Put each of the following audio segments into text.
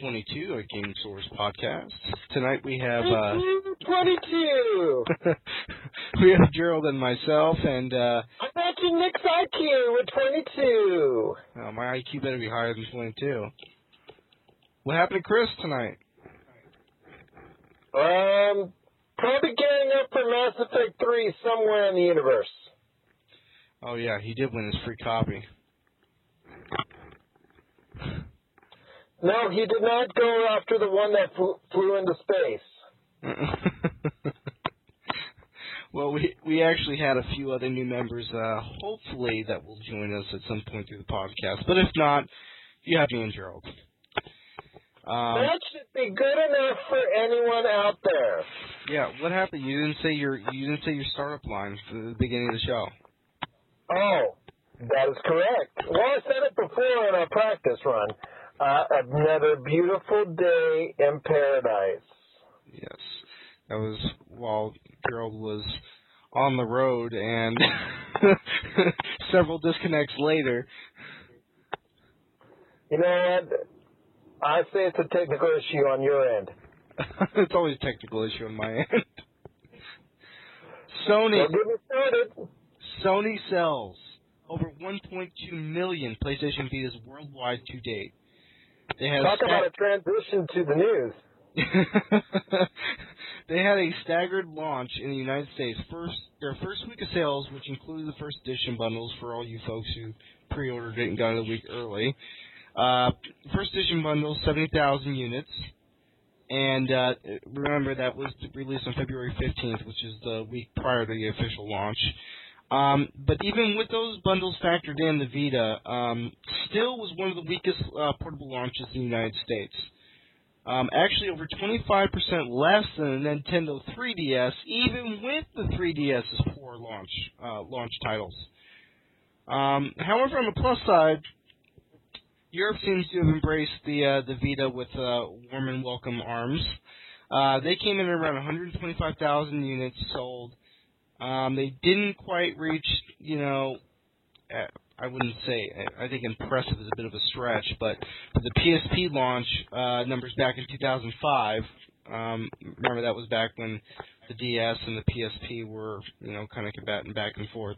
22 of Game Source Podcast. Tonight we have uh, 22. we have Gerald and myself, and uh, I'm matching Nick's IQ with 22. oh, my IQ better be higher than 22. What happened to Chris tonight? Um, probably getting up for Mass Effect 3 somewhere in the universe. Oh yeah, he did win his free copy. No, he did not go after the one that flew, flew into space. well, we we actually had a few other new members, uh, hopefully that will join us at some point through the podcast. But if not, you have me and Gerald. Um, that should be good enough for anyone out there. yeah, what happened? You didn't say your you didn't say your startup line for the beginning of the show. Oh, that is correct. Well, I said it before in our practice run. Uh, another beautiful day in paradise. Yes, that was while Gerald was on the road, and several disconnects later. You know what? I say it's a technical issue on your end. it's always a technical issue on my end. Sony Don't get me started. Sony sells over 1.2 million PlayStation Vitas worldwide to date. They had Talk a about a transition to the news. they had a staggered launch in the United States. First, their first week of sales, which included the first edition bundles for all you folks who pre-ordered it and got it a week early. Uh, first edition bundles, 70,000 units. And uh, remember, that was released on February 15th, which is the week prior to the official launch. Um, but even with those bundles factored in, the Vita um, still was one of the weakest uh, portable launches in the United States. Um, actually, over 25% less than the Nintendo 3DS, even with the 3DS's poor launch uh, launch titles. Um, however, on the plus side, Europe seems to have embraced the uh, the Vita with uh, warm and welcome arms. Uh, they came in at around 125,000 units sold. Um, they didn't quite reach, you know, uh, I wouldn't say, I think impressive is a bit of a stretch, but the PSP launch uh, numbers back in 2005, um, remember that was back when the DS and the PSP were, you know, kind of combating back and forth.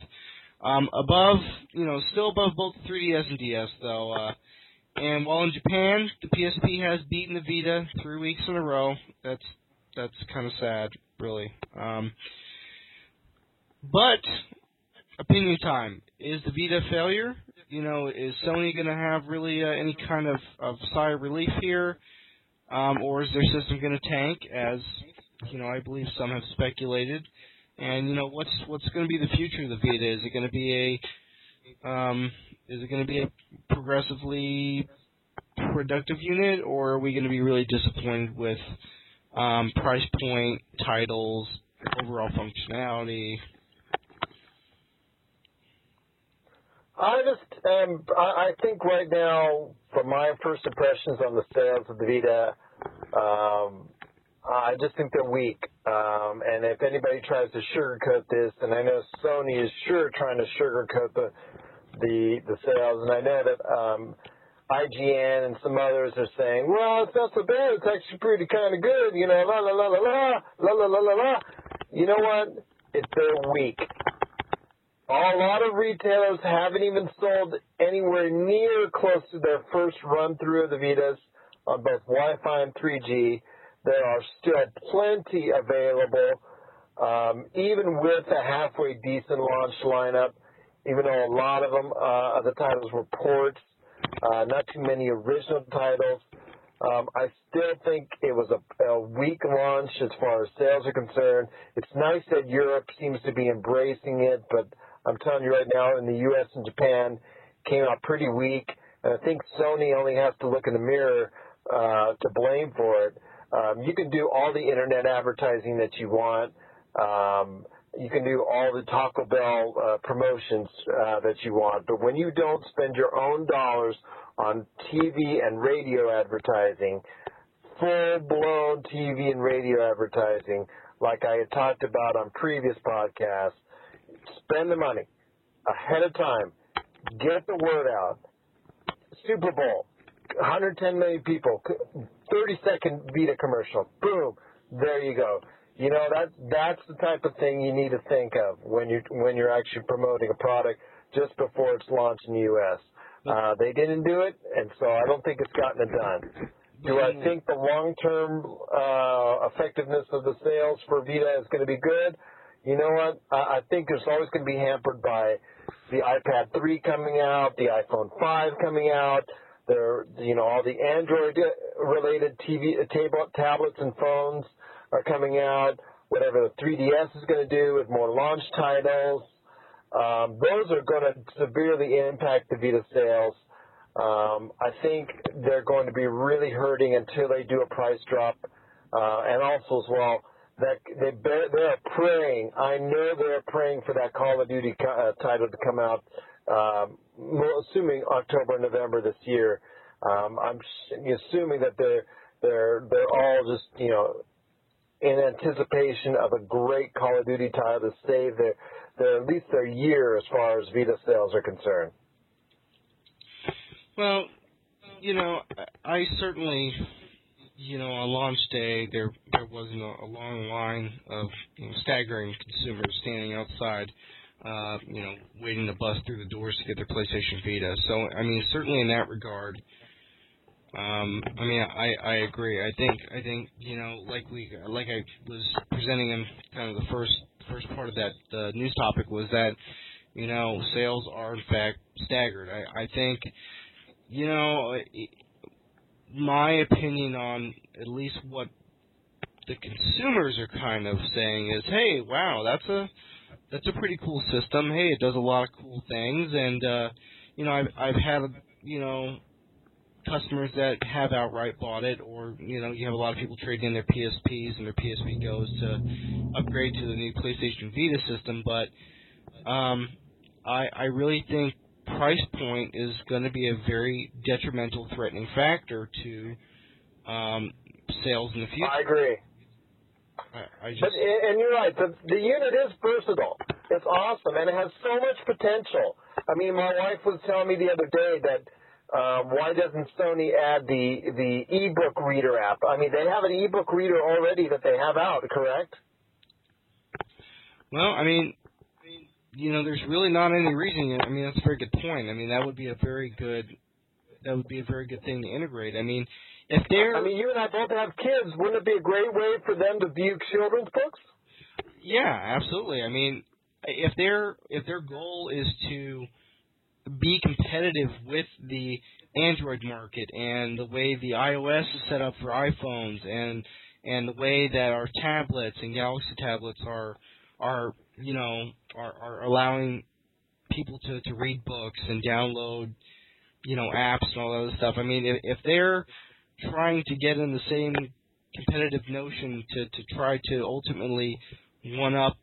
Um, above, you know, still above both the 3DS and DS though. Uh, and while in Japan, the PSP has beaten the Vita three weeks in a row. That's that's kind of sad, really. Um, but opinion time is the Vita failure? You know, is Sony going to have really uh, any kind of, of sigh of relief here, um, or is their system going to tank? As you know, I believe some have speculated. And you know, what's what's going to be the future of the Vita? Is it going to be a um, is it going to be a progressively productive unit, or are we going to be really disappointed with um, price point, titles, overall functionality? I just, um, I, I think right now, from my first impressions on the sales of the Vita, um, I just think they're weak. Um, and if anybody tries to sugarcoat this, and I know Sony is sure trying to sugarcoat the the the sales, and I know that um, IGN and some others are saying, well, it's not so bad. It's actually pretty kind of good. You know, la la la la la la la la la la. You know what? It, they're weak. A lot of retailers haven't even sold anywhere near close to their first run through of the Vitas on both Wi-Fi and 3G. There are still plenty available, um, even with a halfway decent launch lineup. Even though a lot of them, uh, of the titles were ports, uh, not too many original titles. Um, I still think it was a, a weak launch as far as sales are concerned. It's nice that Europe seems to be embracing it, but I'm telling you right now, in the U.S. and Japan, came out pretty weak. And I think Sony only has to look in the mirror uh, to blame for it. Um, you can do all the internet advertising that you want. Um, you can do all the Taco Bell uh, promotions uh, that you want, but when you don't spend your own dollars on TV and radio advertising, full-blown TV and radio advertising, like I had talked about on previous podcasts, spend the money ahead of time. Get the word out. Super Bowl. 110 million people, 30 second Vita commercial, boom, there you go. You know that that's the type of thing you need to think of when you when you're actually promoting a product just before it's launched in the U.S. Uh, they didn't do it, and so I don't think it's gotten it done. Do I think the long-term uh, effectiveness of the sales for Vita is going to be good? You know what? I, I think it's always going to be hampered by the iPad 3 coming out, the iPhone 5 coming out, there, you know, all the Android-related TV, table, tablets and phones are coming out. Whatever the 3DS is going to do with more launch titles, um, those are going to severely impact the Vita sales. Um, I think they're going to be really hurting until they do a price drop, uh, and also as well that they they're praying. I know they're praying for that Call of Duty uh, title to come out, um, assuming October, November this year. Um, I'm assuming that they're they're they're all just you know in anticipation of a great Call of Duty title to save their, their at least their year as far as Vita sales are concerned. Well, you know, I certainly, you know, on launch day there there wasn't a, a long line of you know, staggering consumers standing outside, uh, you know, waiting to bust through the doors to get their PlayStation Vita. So, I mean, certainly in that regard, um, I mean, I I agree. I think I think you know, like we like I was presenting in kind of the first first part of that uh, news topic was that you know sales are in fact staggered. I I think you know, my opinion on at least what the consumers are kind of saying is, hey, wow, that's a that's a pretty cool system. Hey, it does a lot of cool things, and uh, you know, I've I've had you know customers that have outright bought it, or you know, you have a lot of people trading in their PSPs and their PSP Gos to upgrade to the new PlayStation Vita system. But um, I I really think price point is going to be a very detrimental, threatening factor to um, sales in the future. I agree. I, I just, but, and you're right. The, the unit is versatile. It's awesome, and it has so much potential. I mean, my wife was telling me the other day that um, why doesn't Sony add the the ebook reader app? I mean, they have an ebook reader already that they have out, correct? Well, I mean, you know, there's really not any reason. I mean, that's a very good point. I mean, that would be a very good that would be a very good thing to integrate. I mean, if they're I mean, you and I both have kids. Wouldn't it be a great way for them to view children's books? Yeah, absolutely. I mean, if their if their goal is to be competitive with the Android market and the way the iOS is set up for iPhones and and the way that our tablets and Galaxy tablets are are you know are, are allowing people to, to read books and download, you know, apps and all that other stuff. I mean, if, if they're trying to get in the same competitive notion to, to try to ultimately one up,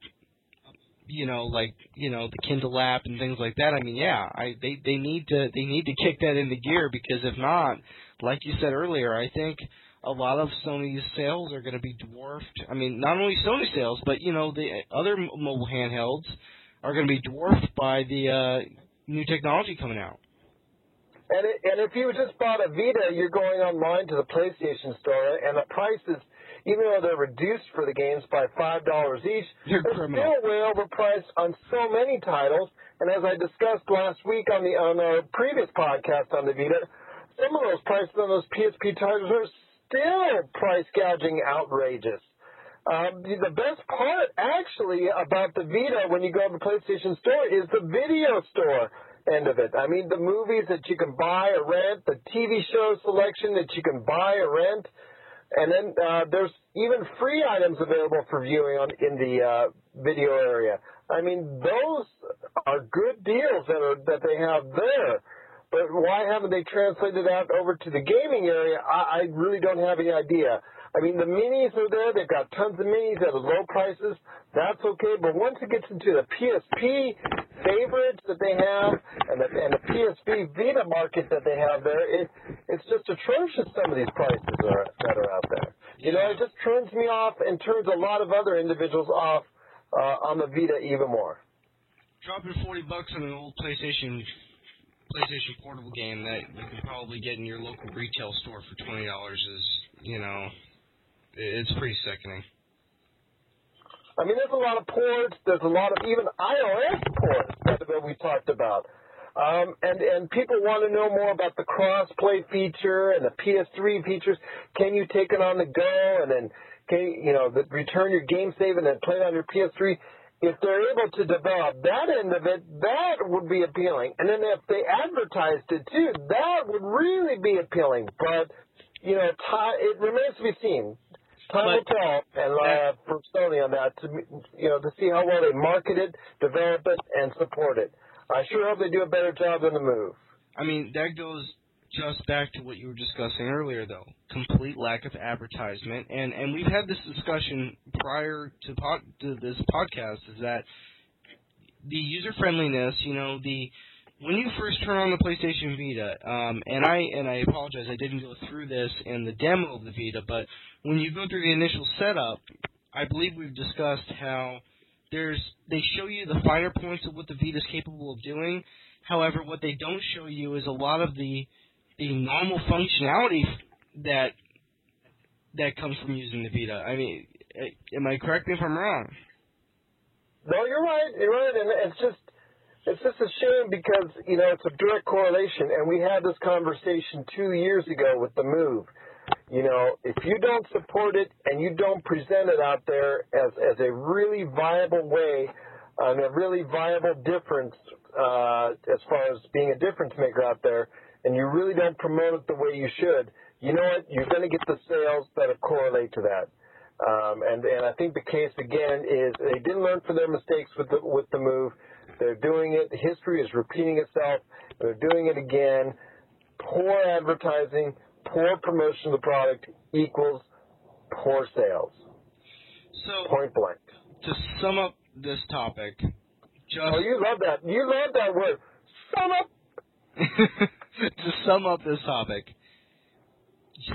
you know, like you know the Kindle app and things like that. I mean, yeah, I they they need to they need to kick that into gear because if not, like you said earlier, I think a lot of Sony's sales are going to be dwarfed. I mean, not only Sony sales, but you know the other mobile handhelds are going to be dwarfed by the uh, new technology coming out. And it, and if you just bought a Vita, you're going online to the PlayStation Store, and the prices, even though they're reduced for the games by five dollars each, they're, they're still way overpriced on so many titles. And as I discussed last week on the on our previous podcast on the Vita, some of those prices on those PSP titles are still price gouging outrageous. Um, the best part, actually, about the Vita when you go to the PlayStation Store is the video store end of it. I mean, the movies that you can buy or rent, the TV show selection that you can buy or rent, and then uh, there's even free items available for viewing on in the uh, video area. I mean, those are good deals that are that they have there. But why haven't they translated that over to the gaming area? I, I really don't have any idea. I mean, the minis are there. They've got tons of minis at low prices. That's okay. But once it gets into the PSP favorites that they have and the, and the PSP Vita market that they have there, it, it's just atrocious. Some of these prices are, that are out there. You know, it just turns me off and turns a lot of other individuals off uh, on the Vita even more. Dropping forty bucks on an old PlayStation PlayStation Portable game that you can probably get in your local retail store for twenty dollars is, you know, it's pretty sickening. I mean, there's a lot of ports. There's a lot of even iOS ports that, we talked about. Um, and and people want to know more about the cross-play feature and the PS3 features. Can you take it on the go and then can you, you know the, return your game save and then play it on your PS3? If they're able to develop that end of it, that would be appealing. And then if they advertised it too, that would really be appealing. But you know, it remains to be seen. Time will tell, and uh, for Sony on that to you know to see how well they market it, develop it, and support it. I sure hope they do a better job than the move. I mean, that goes just back to what you were discussing earlier, though. Complete lack of advertisement, and and we've had this discussion prior to, to this podcast. Is that the user friendliness? You know, the when you first turn on the PlayStation Vita, um, and I and I apologize, I didn't go through this in the demo of the Vita, but when you go through the initial setup, I believe we've discussed how there's they show you the finer points of what the Vita is capable of doing. However, what they don't show you is a lot of the the normal functionality that that comes from using the Vita. I mean, am I correct me if I'm wrong? No, you're right. You're right, and it's just it's just a shame because you know it's a direct correlation, and we had this conversation two years ago with the move. You know, if you don't support it and you don't present it out there as as a really viable way and a really viable difference uh, as far as being a difference maker out there, and you really don't promote it the way you should, you know what? You're going to get the sales that correlate to that. Um, and and I think the case again is they didn't learn from their mistakes with the with the move. They're doing it. History is repeating itself. They're doing it again. Poor advertising, poor promotion of the product equals poor sales. So point blank. To sum up this topic, just oh, you love that. You love that word. Sum up. to sum up this topic,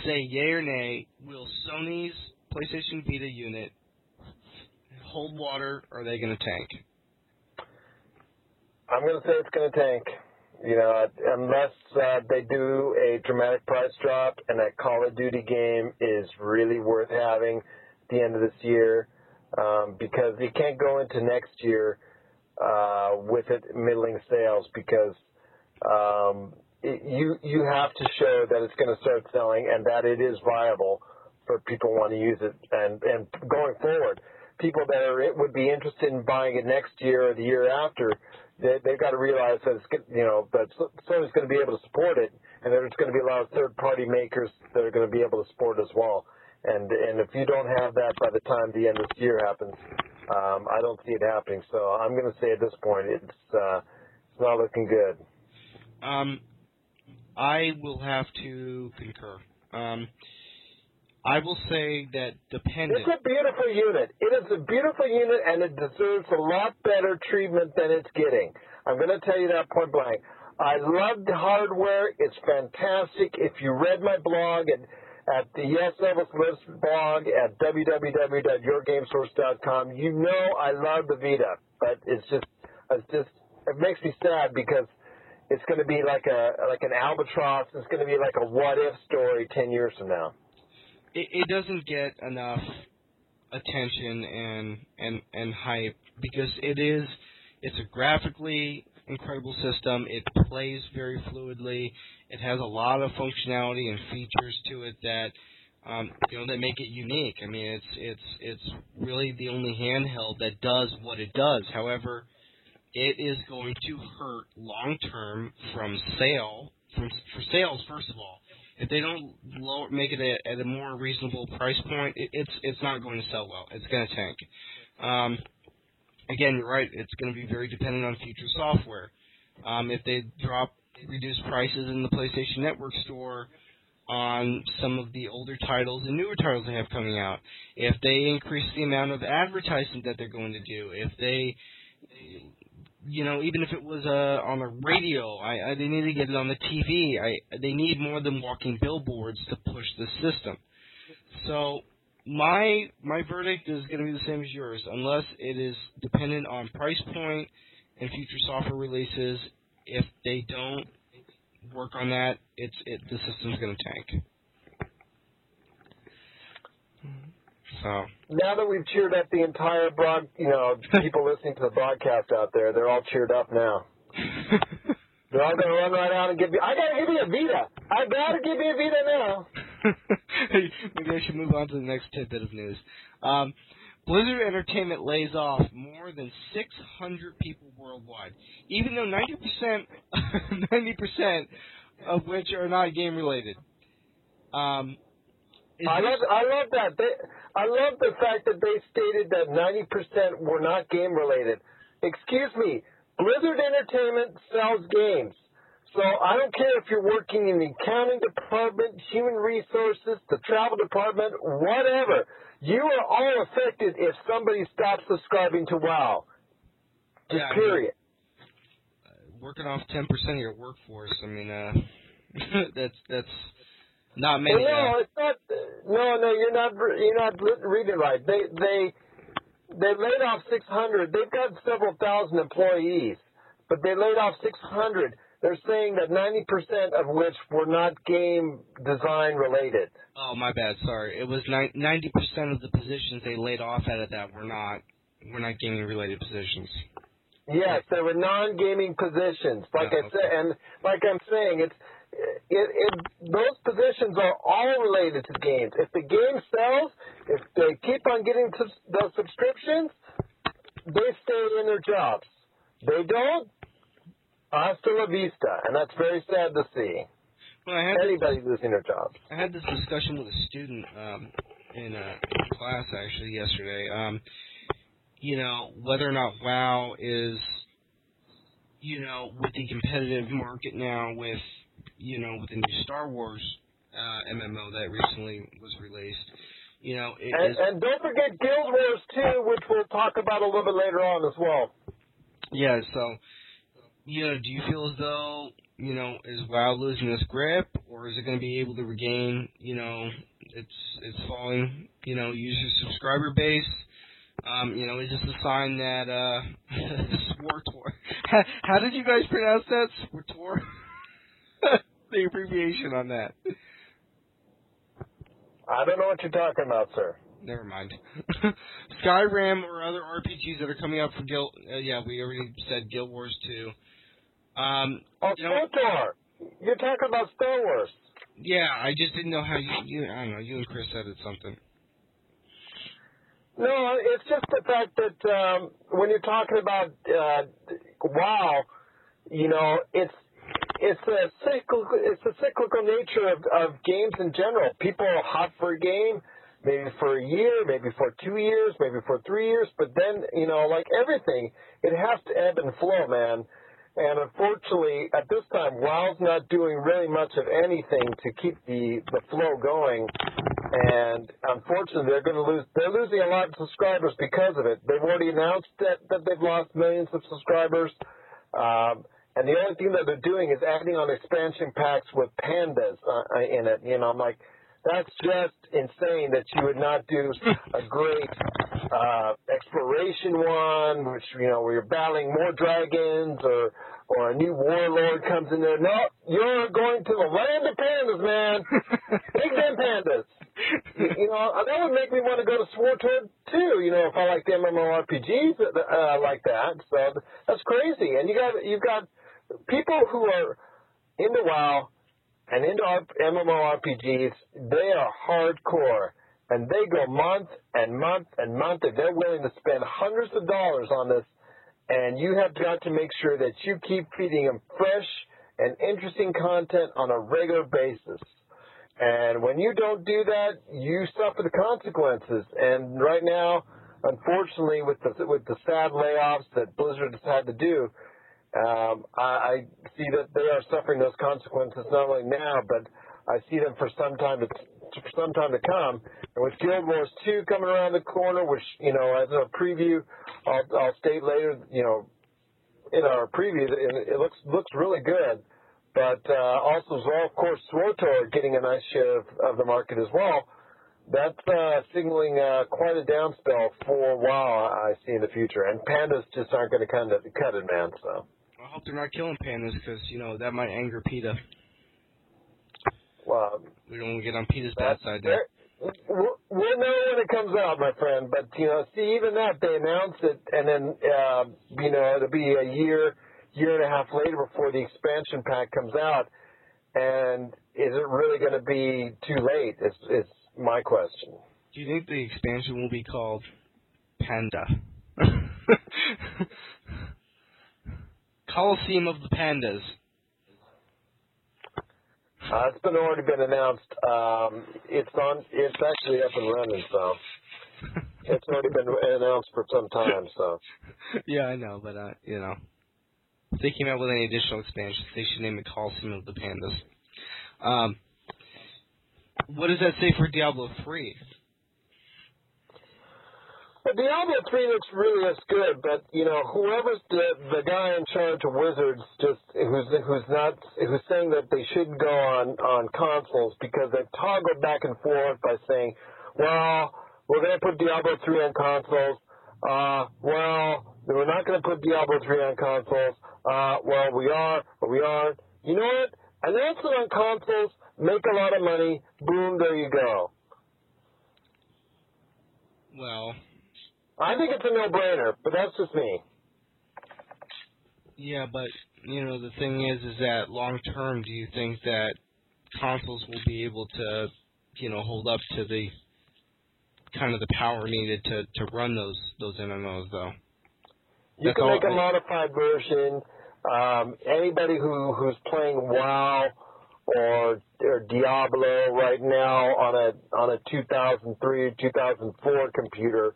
say yay or nay. Will Sony's PlayStation Vita unit hold water? Or are they going to tank? I'm going to say it's going to tank. You know, unless uh, they do a dramatic price drop and that Call of Duty game is really worth having at the end of this year, um, because you can't go into next year uh, with it middling sales because um, you you have to show that it's going to start selling and that it is viable for people who want to use it and and going forward, people that are it would be interested in buying it next year or the year after they, they've got to realize that it's, you know that Sony's going to be able to support it, and there's going to be a lot of third-party makers that are going to be able to support it as well. And and if you don't have that by the time the end of this year happens, um, I don't see it happening. So I'm going to say at this point, it's uh, it's not looking good. Um, I will have to concur. Um, I will say that dependent. It's a beautiful unit. It is a beautiful unit, and it deserves a lot better treatment than it's getting. I'm going to tell you that point blank. I love the hardware. It's fantastic. If you read my blog at, at the Yes Elvis Lives blog at www.yourgamesource.com, you know I love the Vita, but it's just, it's just, it makes me sad because it's going to be like a like an albatross. It's going to be like a what if story ten years from now it, it doesn't get enough attention and and and hype because it is it's a graphically incredible system. It plays very fluidly. It has a lot of functionality and features to it that um, you know that make it unique. I mean, it's it's it's really the only handheld that does what it does. However, it is going to hurt long term from sale from for sales first of all if they don't lower, make it a, at a more reasonable price point, it, it's it's not going to sell well. It's going to tank. Um, again, you're right. It's going to be very dependent on future software. Um, if they drop reduce prices in the PlayStation Network store on some of the older titles and newer titles they have coming out, if they increase the amount of advertising that they're going to do, if they you know, even if it was uh, on the radio, I, I they need to get it on the TV. I they need more than walking billboards to push the system. So my my verdict is going to be the same as yours, unless it is dependent on price point and future software releases. If they don't work on that, it's it the system's going to tank. So now that we've cheered up the entire broad, you know, people listening to the broadcast out there, they're all cheered up now. they're all going to run right out and give me. I got to give you a Vita. I got to give you a Vita now. Maybe I should move on to the next tidbit of news. Um, Blizzard Entertainment lays off more than 600 people worldwide, even though 90% 90% of which are not game related. Um, I love I love that. They, I love the fact that they stated that 90% were not game related. Excuse me, Blizzard Entertainment sells games. So I don't care if you're working in the accounting department, human resources, the travel department, whatever. You are all affected if somebody stops subscribing to WoW. Just yeah, period. I mean, working off 10% of your workforce, I mean, uh, that's that's not many. Well, no, it's not. No, no, you're not. You're not reading right. They they they laid off 600. They've got several thousand employees, but they laid off 600. They're saying that 90% of which were not game design related. Oh, my bad. Sorry. It was 90% of the positions they laid off out of that were not were not gaming related positions. Yes, they were non-gaming positions. Like Oh, I said, and like I'm saying, it's it, it those positions are all related to games. If the game sells, if they keep on getting those subscriptions, they stay in their jobs. They don't. Hasta la vista, and that's very sad to see. Well, I had this, Anybody losing their jobs. I had this discussion with a student um, in a class actually yesterday. Um, you know whether or not WoW is, you know, with the competitive market now with, you know, with the new Star Wars uh, MMO that recently was released. You know, it And, is, and don't forget Guild Wars 2, which we'll talk about a little bit later on as well. Yeah, so you know, do you feel as though you know is WoW losing its grip, or is it going to be able to regain you know its its falling you know user subscriber base? Um, you know, is this a sign that uh Swartor? How did you guys pronounce that? Swartor? The abbreviation on that. I don't know what you're talking about, sir. Never mind. Skyrim or other RPGs that are coming out for Guild. Uh, yeah, we already said Guild Wars 2. Um, Oh, you know, SWTOR! You're talking about Star Wars. Yeah, I just didn't know how you, you I don't know, you and Chris said added something. No, it's just the fact that um, when you're talking about uh, WoW, you know, it's it's the cyclical it's a cyclical nature of, of games in general. People are hot for a game, maybe for a year, maybe for two years, maybe for three years, but then you know, like everything, it has to ebb and flow, man. And unfortunately, at this time, WoW's not doing really much of anything to keep the the flow going. And unfortunately, they're going to lose. They're losing a lot of subscribers because of it. They've already announced that that they've lost millions of subscribers. Um, and the only thing that they're doing is adding on expansion packs with pandas uh, in it. You know, I'm like, that's just insane that you would not do a great uh, exploration one, which you know where you're battling more dragons or or a new warlord comes in there. No, you're going to the land of pandas, man. Big damn pandas. You, know that would make me want to go to SWTOR too. You know if I like the MMORPGs uh, like that. So that's crazy. And you got you've got people who are into WoW and into MMORPGs, they are hardcore. And they go month and month and month, and they're willing to spend hundreds of dollars on this. And you have got to make sure that you keep feeding them fresh and interesting content on a regular basis. And when you don't do that, you suffer the consequences. And right now, unfortunately, with the with the sad layoffs that Blizzard has had to do, um, I, I see that they are suffering those consequences not only now, but I see them for some time to for some time to come. And with Guild Wars 2 coming around the corner, which you know, as a preview, I'll, I'll state later, you know, in our preview, it, it looks looks really good. But uh, also, as well, of course, SWTOR getting a nice share of, of the market as well. That's uh, signaling uh, quite a downspell for WoW I see in the future, and pandas just aren't going to kind of cut it, man. So. Well, hope they're not killing pandas because you know that might anger PETA. Well, We don't want to get on PETA's bad side there. We'll we'll know when it comes out, my friend. But you know, see, even that they announced it, and then uh, you know it'll be a year, year and a half later before the expansion pack comes out. And is it really going to be too late? Is is my question. Do you think the expansion will be called Panda? Coliseum of the Pandas. Uh, it's been already been announced. Um, it's on. It's actually up and running, so it's already been announced for some time. So yeah, I know, but uh, you know, if they came out with any additional expansions, they should name it Coliseum of the Pandas. Um, what does that say for Diablo three? Well, Diablo three looks really as good, but you know, whoever's the the guy in charge of Wizards, just who's who's not who's saying that they shouldn't go on on consoles because they've toggled back and forth by saying, well, we're going to put Diablo three on consoles. Uh, well, we're not going to put Diablo three on consoles. Uh, well, we are, but we aren't. You know what? Announce it on consoles, make a lot of money. Boom, there you go. Well, I think it's a no-brainer, but that's just me. yeah, but you know, the thing is, is that long term, do you think that consoles will be able to, you know, hold up to the kind of the power needed to to run those those MMOs though? You That's can make a modified version. Um, anybody who who's playing WoW or or Diablo right now on a on a 2003 2004 computer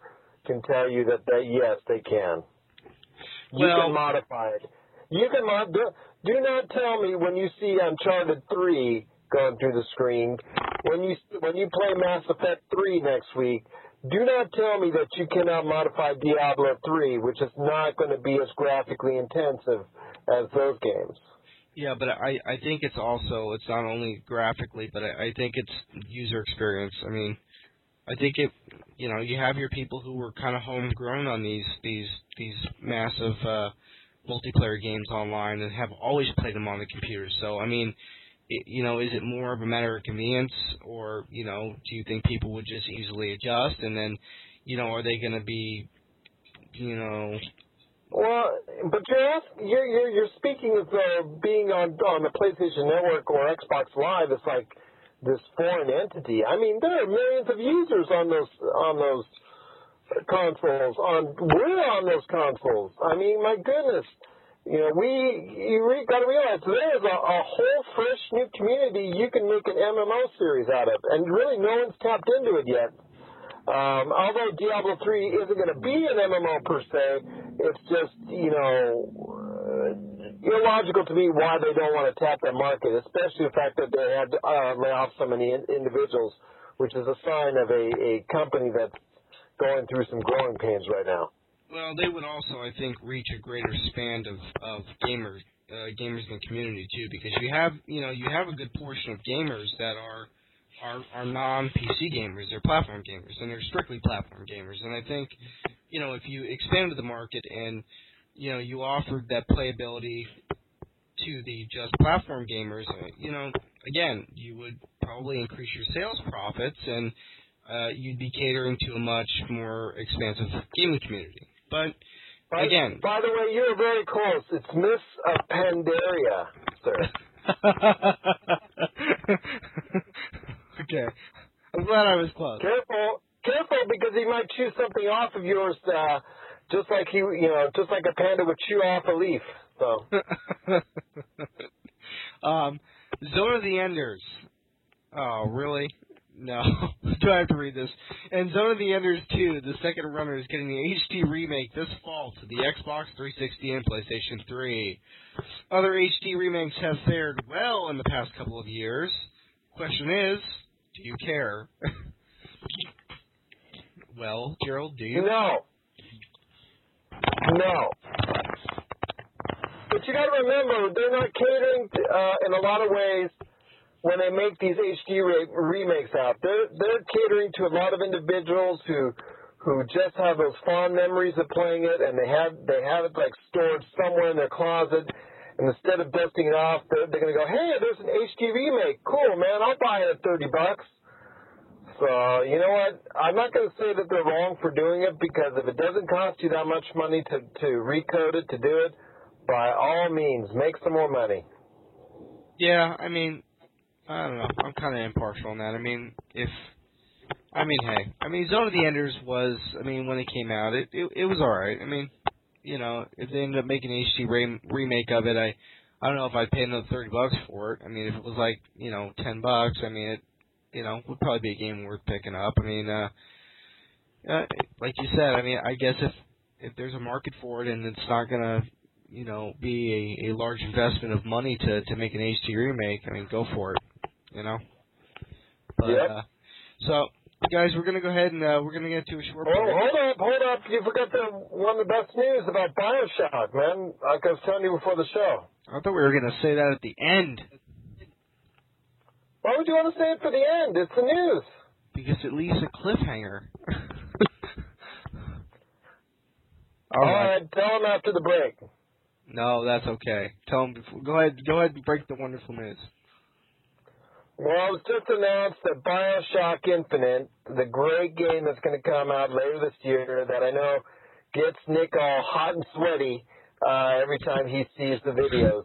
can tell you that they yes they can. You Well- can modify it. You can mod. Do, do not tell me when you see Uncharted 3 going through the screen, when you when you play Mass Effect 3 next week. Do not tell me that you cannot modify Diablo 3, which is not going to be as graphically intensive as those games. Yeah, but I I think it's also it's not only graphically, but I, I think it's user experience. I mean, I think it you know you have your people who were kind of homegrown on these these these massive uh, multiplayer games online and have always played them on the computer. So I mean, it, you know, is it more of a matter of convenience, or you know, do you think people would just easily adjust and then, you know, are they going to be, you know, Well, but you're ask- you're you're, you're speaking of uh, being on on the PlayStation Network or Xbox Live. It's like this foreign entity. I mean, there are millions of users on those on those consoles. On we're on those consoles. I mean, my goodness. You know, we you re- got to realize there's a, a whole fresh new community you can make an MMO series out of, and really no one's tapped into it yet. Um, although Diablo 3 isn't going to be an MMO per se, it's just, you know, uh, illogical to me why they don't want to tap that market, especially the fact that they had to uh, lay off so many in- individuals, which is a sign of a, a company that's going through some growing pains right now. Well, they would also, I think, reach a greater span of of gamers, uh, gamers in the community too, because you have, you know, you have a good portion of gamers that are are are non PC gamers, they're platform gamers, and they're strictly platform gamers. And I think, you know, if you expanded the market and you know you offered that playability to the just platform gamers, uh, you know, again, you would probably increase your sales profits and uh, you'd be catering to a much more expansive gaming community. But By, Again. by the way, you're very close. It's Miss uh, Pandaria, sir. okay, I'm glad I was close. Careful, careful, because he might chew something off of yours, uh, just like he, you know, just like a panda would chew off a leaf. So, um, Zone of the Enders. Oh, really? No. Do I have to read this? And Zone of the Enders 2, the second runner, is getting the HD remake this fall to the Xbox 360 and PlayStation 3. Other HD remakes have fared well in the past couple of years. Question is, do you care? well, Gerald, do you? no, no. But you got to remember, they're not catering uh, in a lot of ways when they make these HD re- remakes out. They're they're catering to a lot of individuals who who just have those fond memories of playing it, and they have they have it like stored somewhere in their closet, and instead of dusting it off, they're, they're going to go, hey, there's an HD remake. Cool, man. I'll buy it at 30 bucks. So, you know what? I'm not going to say that they're wrong for doing it because if it doesn't cost you that much money to, to recode it, to do it, by all means, make some more money. Yeah, I mean, I don't know. I'm kind of impartial on that. I mean, if I mean, hey, I mean, Zone of the Enders was, I mean, when it came out, it it, it was all right. I mean, you know, if they ended up making an HD re- remake of it, I I don't know if I'd pay another thirty bucks for it. I mean, if it was like you know ten bucks, I mean, it you know would probably be a game worth picking up. I mean, uh, uh like you said, I mean, I guess if if there's a market for it and it's not gonna you know be a, a large investment of money to to make an HD remake, I mean, go for it. You know. But, Yep. uh, so guys, we're gonna go ahead and uh, we're gonna get to a short Oh, break. hold up, hold up. You forgot the one of the best news about Bioshock, man. Like I was telling you before the show. I thought we were gonna say that at the end Why would you want to say it for the end? It's the news. because it leaves a cliffhanger. All right, tell him after the break. No, that's okay. Tell him. Before, go ahead. Go ahead and break the wonderful news. Well, it's just announced that Bioshock Infinite, the great game that's going to come out later this year, that I know gets Nick all hot and sweaty uh, every time he sees the videos.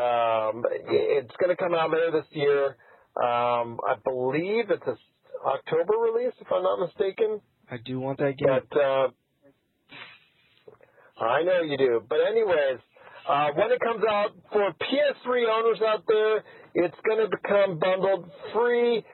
Um, it's going to come out later this year. Um, I believe it's a October release, if I'm not mistaken. I do want that game. But uh, I know you do. But anyways, uh, when it comes out for PS3 owners out there, it's going to become bundled free.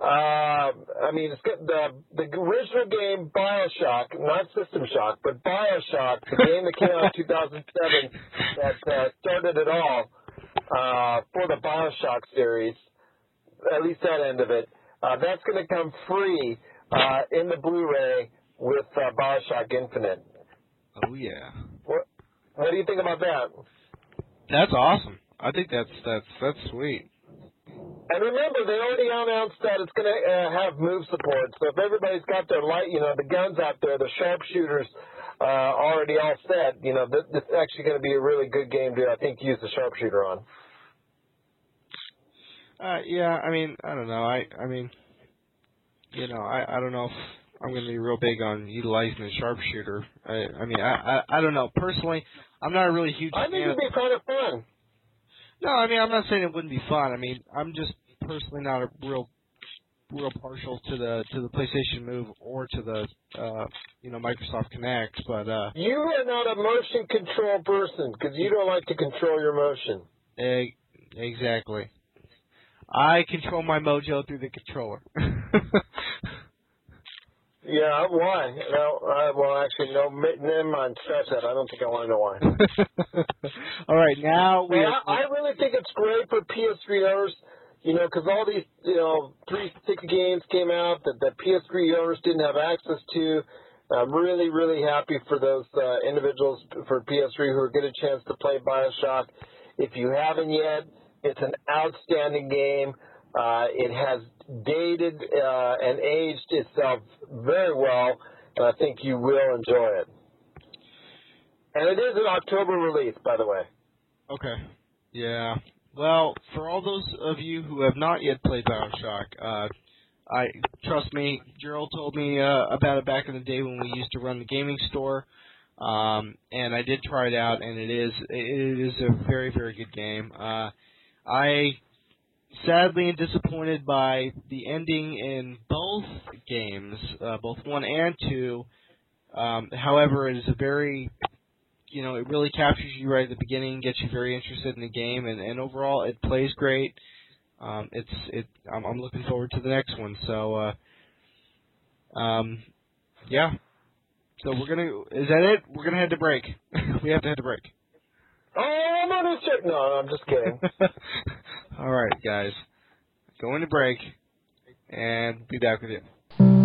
Uh, I mean, it's got the the original game Bioshock, not System Shock, but Bioshock, the game that came out in 2007 that uh, started it all uh, for the Bioshock series. At least that end of it. Uh, that's going to come free uh, in the Blu-ray with uh, Bioshock Infinite. oh yeah, What, what do you think about that? that's awesome. I think that's that's that's sweet. And remember, they already announced that it's going to uh, have move support. So if everybody's got their light, you know, the guns out there, the sharpshooters uh, already all set, you know, this, this is actually going to be a really good game to, I think, use the sharpshooter on. Uh, yeah, I mean, I don't know. I I mean, you know, I I don't know if I'm going to be real big on utilizing the sharpshooter. I I mean, I I, I don't know. Personally, I'm not a really huge I think it'd be kind of fun. No, I mean, I'm not saying it wouldn't be fun. I mean, I'm just personally not a real real partial to the to the PlayStation Move or to the uh you know Microsoft Kinect, but uh You are not a motion control person because you don't like to control your motion. e- exactly. I control my mojo through the controller. Yeah, why? No, uh, well, actually, no. Never mind. Scratch that. I don't think I want to know why. All right, now we are, I, I really think it's great for PS3 owners, you know, because all these, you know, 360 games came out that, that PS3 owners didn't have access to. I'm really, really happy for those uh, individuals for PS3 who get a chance to play Bioshock. If you haven't yet, it's an outstanding game. Uh, it has dated uh, and aged itself very well, and I think you will enjoy it. And it is an October release, by the way. okay. Yeah. Well, for all those of you who have not yet played BioShock, uh I trust me, Gerald told me uh, about it back in the day when we used to run the gaming store. Um and I did try it out and it is it is a very very good game. Uh I sadly am disappointed by the ending in both games, uh, both 1 and 2. Um however, it is a very you know, it really captures you right at the beginning, gets you very interested in the game, and, and overall, it plays great. Um, it's it. I'm, I'm looking forward to the next one. So, uh, um, yeah. So we're gonna. Is that it? We're gonna head to break. we have to head to break. Oh, I'm on this chick. No, I'm just kidding. All right, guys. Going to break, and be back with you.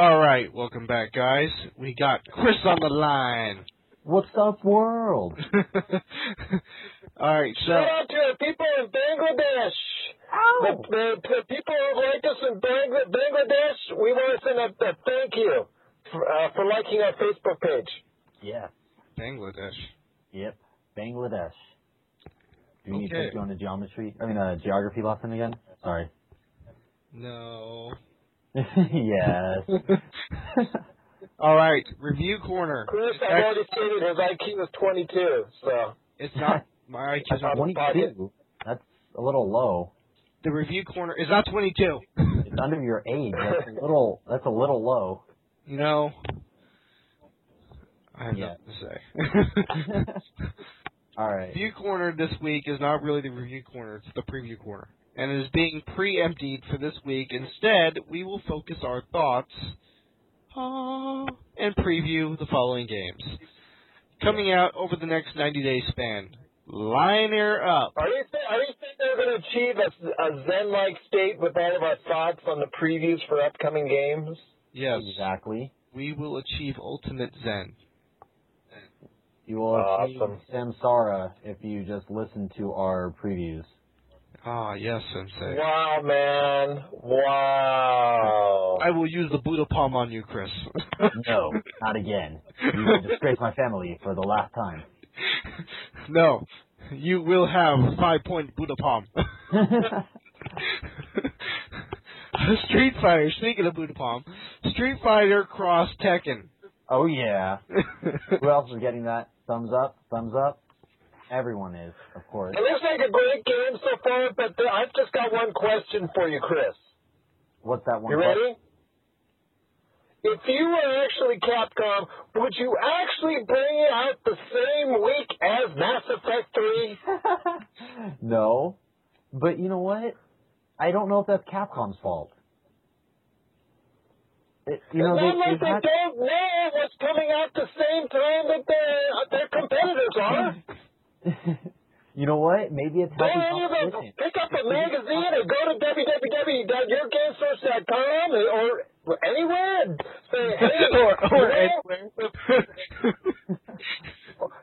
All right, welcome back, guys. We got Chris on the line. What's up, world? All right, so Shout out to the people in Bangladesh. The, the, the people who like us in Bangla- Bangladesh, we want to send a, a thank you for, uh, for liking our Facebook page. Yeah. Bangladesh. Yep. Bangladesh. Do we need to go into geometry? I mean, uh, geography lesson again? Sorry. No. Yes. All right, review corner. Chris, I've already stated his IQ is 22, so. It's not my IQ's not Twenty- 22. That's a little low. The review corner is not 22. It's under your age. That's a little. That's a little low. You know, I have Yeah. nothing to say. All right. review corner this week is not really the review corner; it's the preview corner, and it is being pre-emptied for this week. Instead, we will focus our thoughts uh, and preview the following games coming out over the next 90-day span. Line her up. Are you, th- are you saying they're going to achieve a, a Zen-like state with all of our thoughts on the previews for upcoming games? Yes, Exactly. we will achieve ultimate zen. You will achieve Awesome. samsara if you just listen to our previews. Ah, yes, Sensei. Wow, man. Wow. I will use the Buddha palm on you, Chris. No, not again. You will disgrace my family for the last time. no, you will have five point Buddha palm. Street Fighter. Speaking of Buddha palm, Street Fighter Cross Tekken. oh yeah. Who else is getting that? Thumbs up? Thumbs up? Everyone is, of course. It looks like a great game so far, but I've just got one question for you, Chris. What's that one? You ready? If you were actually Capcom, would you actually bring it out the same week as Mass Effect 3? no. But you know what? I don't know if that's Capcom's fault. It, you know, it's not they, like they had- don't know what's coming out the same time that their, their competitors are. you know what? Maybe it's Don't healthy any of them competition. pick up a magazine and go to www.yourgamesource.com or anywhere and say, hey, or, or you know, anywhere.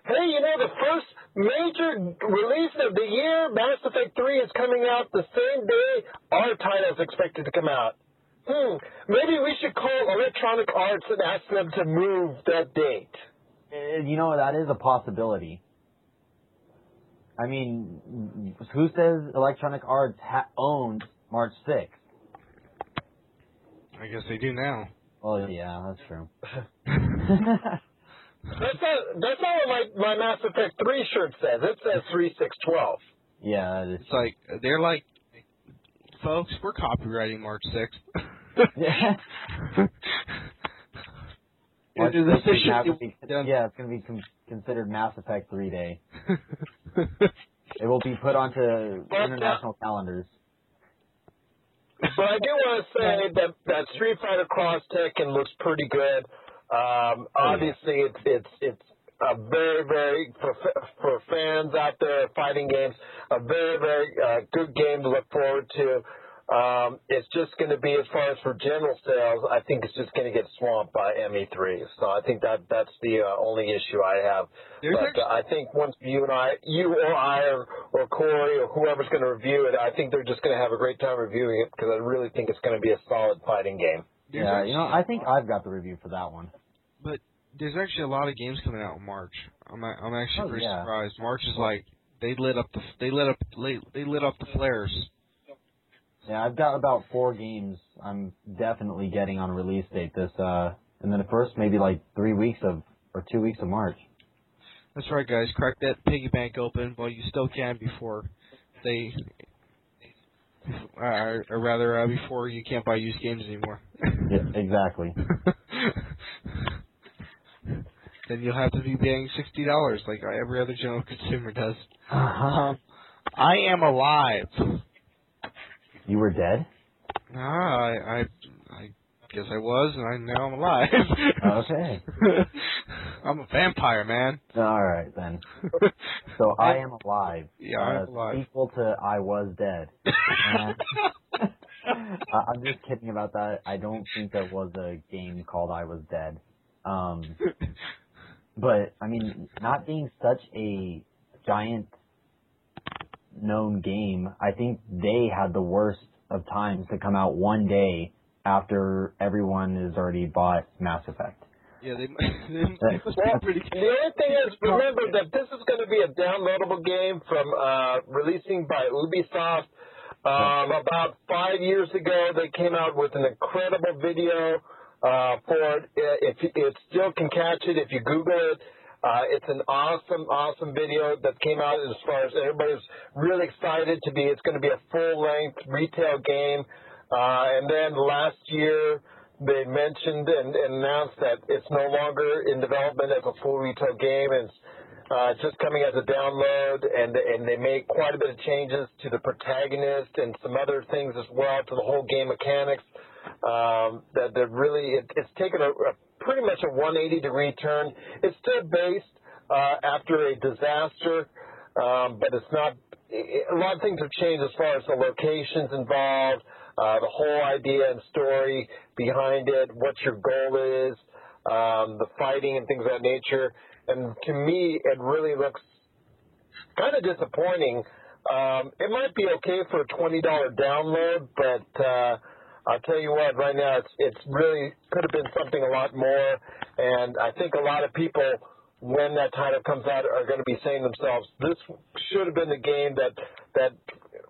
hey, you know, the first major release of the year, Mass Effect 3, is coming out the same day our title is expected to come out. Hmm, maybe we should call Electronic Arts and ask them to move that date. Uh, You know, that is a possibility. I mean, who says Electronic Arts ha- owned March 6th? I guess they do now. Well, yeah, that's true. That's not, that's not what my, my Mass Effect 3 shirt says. It says 3612. yeah, it is. It's like they're like, folks, we're copywriting March sixth. Yeah. Is this March 6th the is shit now you gonna be- done? yeah, it's going to be con- considered Mass Effect 3 Day. It will be put onto But, uh, international calendars. But I do want to say that that Street Fighter Cross Tekken looks pretty good. Um, obviously, it's it's it's a very very for for fans out there fighting games, a very very uh, good game to look forward to. Um, it's just going to be as far as for general sales, I think it's just going to get swamped by ME3. So I think that that's the uh, only issue I have. There's but actually- uh, I think once you and I, you or I, or, or Corey, or whoever's going to review it, I think they're just going to have a great time reviewing it because I really think it's going to be a solid fighting game. There's Yeah, you know, I think I've got the review for that one. But there's actually a lot of games coming out in March. I'm I'm actually Oh, pretty yeah. surprised. March is like they lit up the they lit up they lit up the flares. Yeah, I've got about four games I'm definitely getting on release date this, uh, and then the first maybe like three weeks of, or two weeks of March. That's right, guys. Crack that piggy bank open while you still can before they, uh, or rather, uh, before you can't buy used games anymore. Yeah, exactly. then you'll have to be paying sixty dollars like every other general consumer does. Uh-huh. I am alive. You were dead? Ah, I, I, I guess I was, and I now I'm alive. Okay. I'm a vampire, man. Alright then. So I am alive. Yeah, I'm uh, alive. Equal to I was dead. I- I'm just kidding about that. I don't think there was a game called I Was Dead. Um, but I mean, not being such a giant known game, I think they had the worst of times to come out one day after everyone has already bought Mass Effect. Yeah, they, they, they must Well, be pretty. the only thing is, remember that this is going to be a downloadable game from uh, releasing by Ubisoft. Um, about five years ago, they came out with an incredible video uh, for it. If you- it still can catch it if you Google it. Uh, it's an awesome, awesome video that came out as far as everybody's really excited to be. It's going to be a full-length retail game. Uh, and then last year, they mentioned and, and announced that it's no longer in development as a full retail game. It's uh, just coming as a download, and and they made quite a bit of changes to the protagonist and some other things as well to the whole game mechanics. Um, that that really it, it's taken a, a pretty much a 180 degree turn. It's still based uh, after a disaster, um, but it's not. A lot of things have changed as far as the locations involved, uh, the whole idea and story behind it, what your goal is, um, the fighting and things of that nature. And to me, it really looks kind of disappointing. Um, it might be okay for a twenty dollar download, but uh, I'll tell you what, right now it's it's really could have been something a lot more. And I think a lot of people, when that title comes out, are going to be saying to themselves, "This should have been the game that that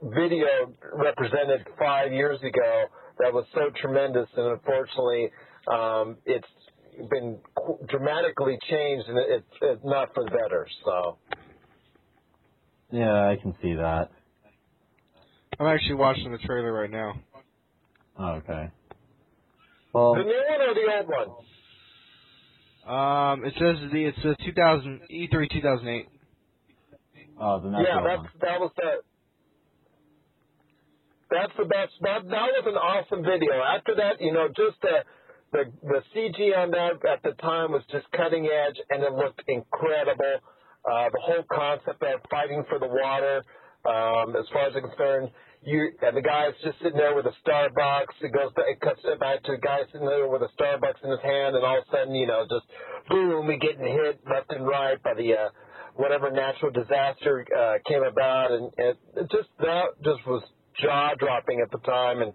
video represented five years ago. That was so tremendous." And unfortunately, um, it's been dramatically changed, and it's, it's not for the better. So. Yeah, I can see that. I'm actually watching the trailer right now. Okay. Well, The new one or the old one? Um, it says the it's a 2000 E3 2008. oh, then that's yeah, the that's one. that was the. That's the best. That that was an awesome video. After that, you know, just the the the CG on that at the time was just cutting edge, and it looked incredible. Uh, the whole concept of fighting for the water, um, as far as I'm concerned, you and the guy's just sitting there with a Starbucks. It goes, it cuts it back to a guy sitting there with a Starbucks in his hand, and all of a sudden, you know, just boom, we getting hit left and right by the uh, whatever natural disaster uh, came about, and it, it just that just was jaw dropping at the time, and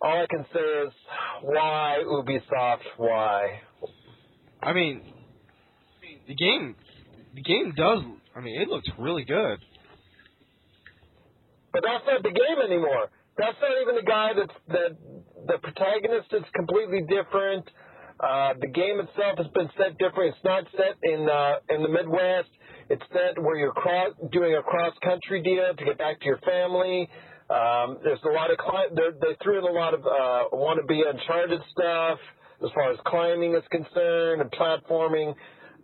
all I can say is, why Ubisoft? Why? I mean, the game, the game does. I mean, it looks really good. But that's not the game anymore. That's not even the guy that's that the protagonist is completely different. Uh, the game itself has been set different. It's not set in uh, in the Midwest. It's set where you're cross, doing a cross country deal to get back to your family. Um, there's a lot of cli- they threw in a lot of uh, be Uncharted stuff as far as climbing is concerned and platforming.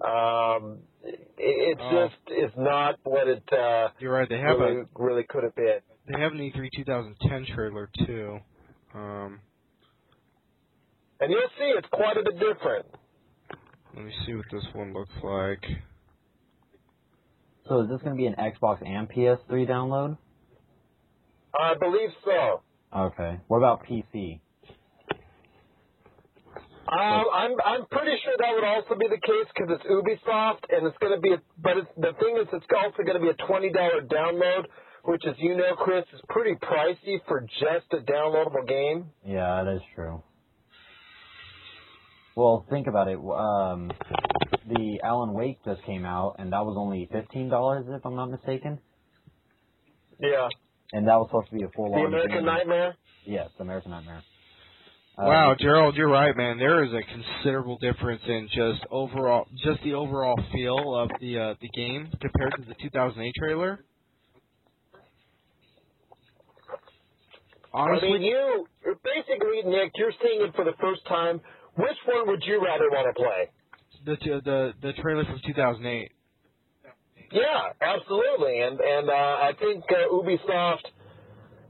Um, it, it Oh. just is not what it uh, You're right. They have really, a really could have been. they have an E3 2010 trailer too. Um, And you'll see it's quite a bit different. let me see what this one looks like. So is this going to be an Xbox and PS3 download? I believe so. Okay. What about PC? Um, I'm I'm pretty sure that would also be the case because it's Ubisoft and it's going to be. A, but it's, the thing is, it's also going to be a twenty dollar download, which, as you know, Chris, is pretty pricey for just a downloadable game. Yeah, that is true. Well, think about it. Um, the Alan Wake just came out, and that was only fifteen dollars, if I'm not mistaken. Yeah. And that was supposed to be a full The. American Nightmare. Yes, American Nightmare. Uh, Wow, Gerald, you're right, man. There is a considerable difference in just overall, just the overall feel of the uh, the game compared to the 2008 trailer. Honestly, I mean, you basically, Nick, you're seeing it for the first time. Which one would you rather want to play? the the the trailer from 2008. Yeah, absolutely. And and uh, I think uh, Ubisoft,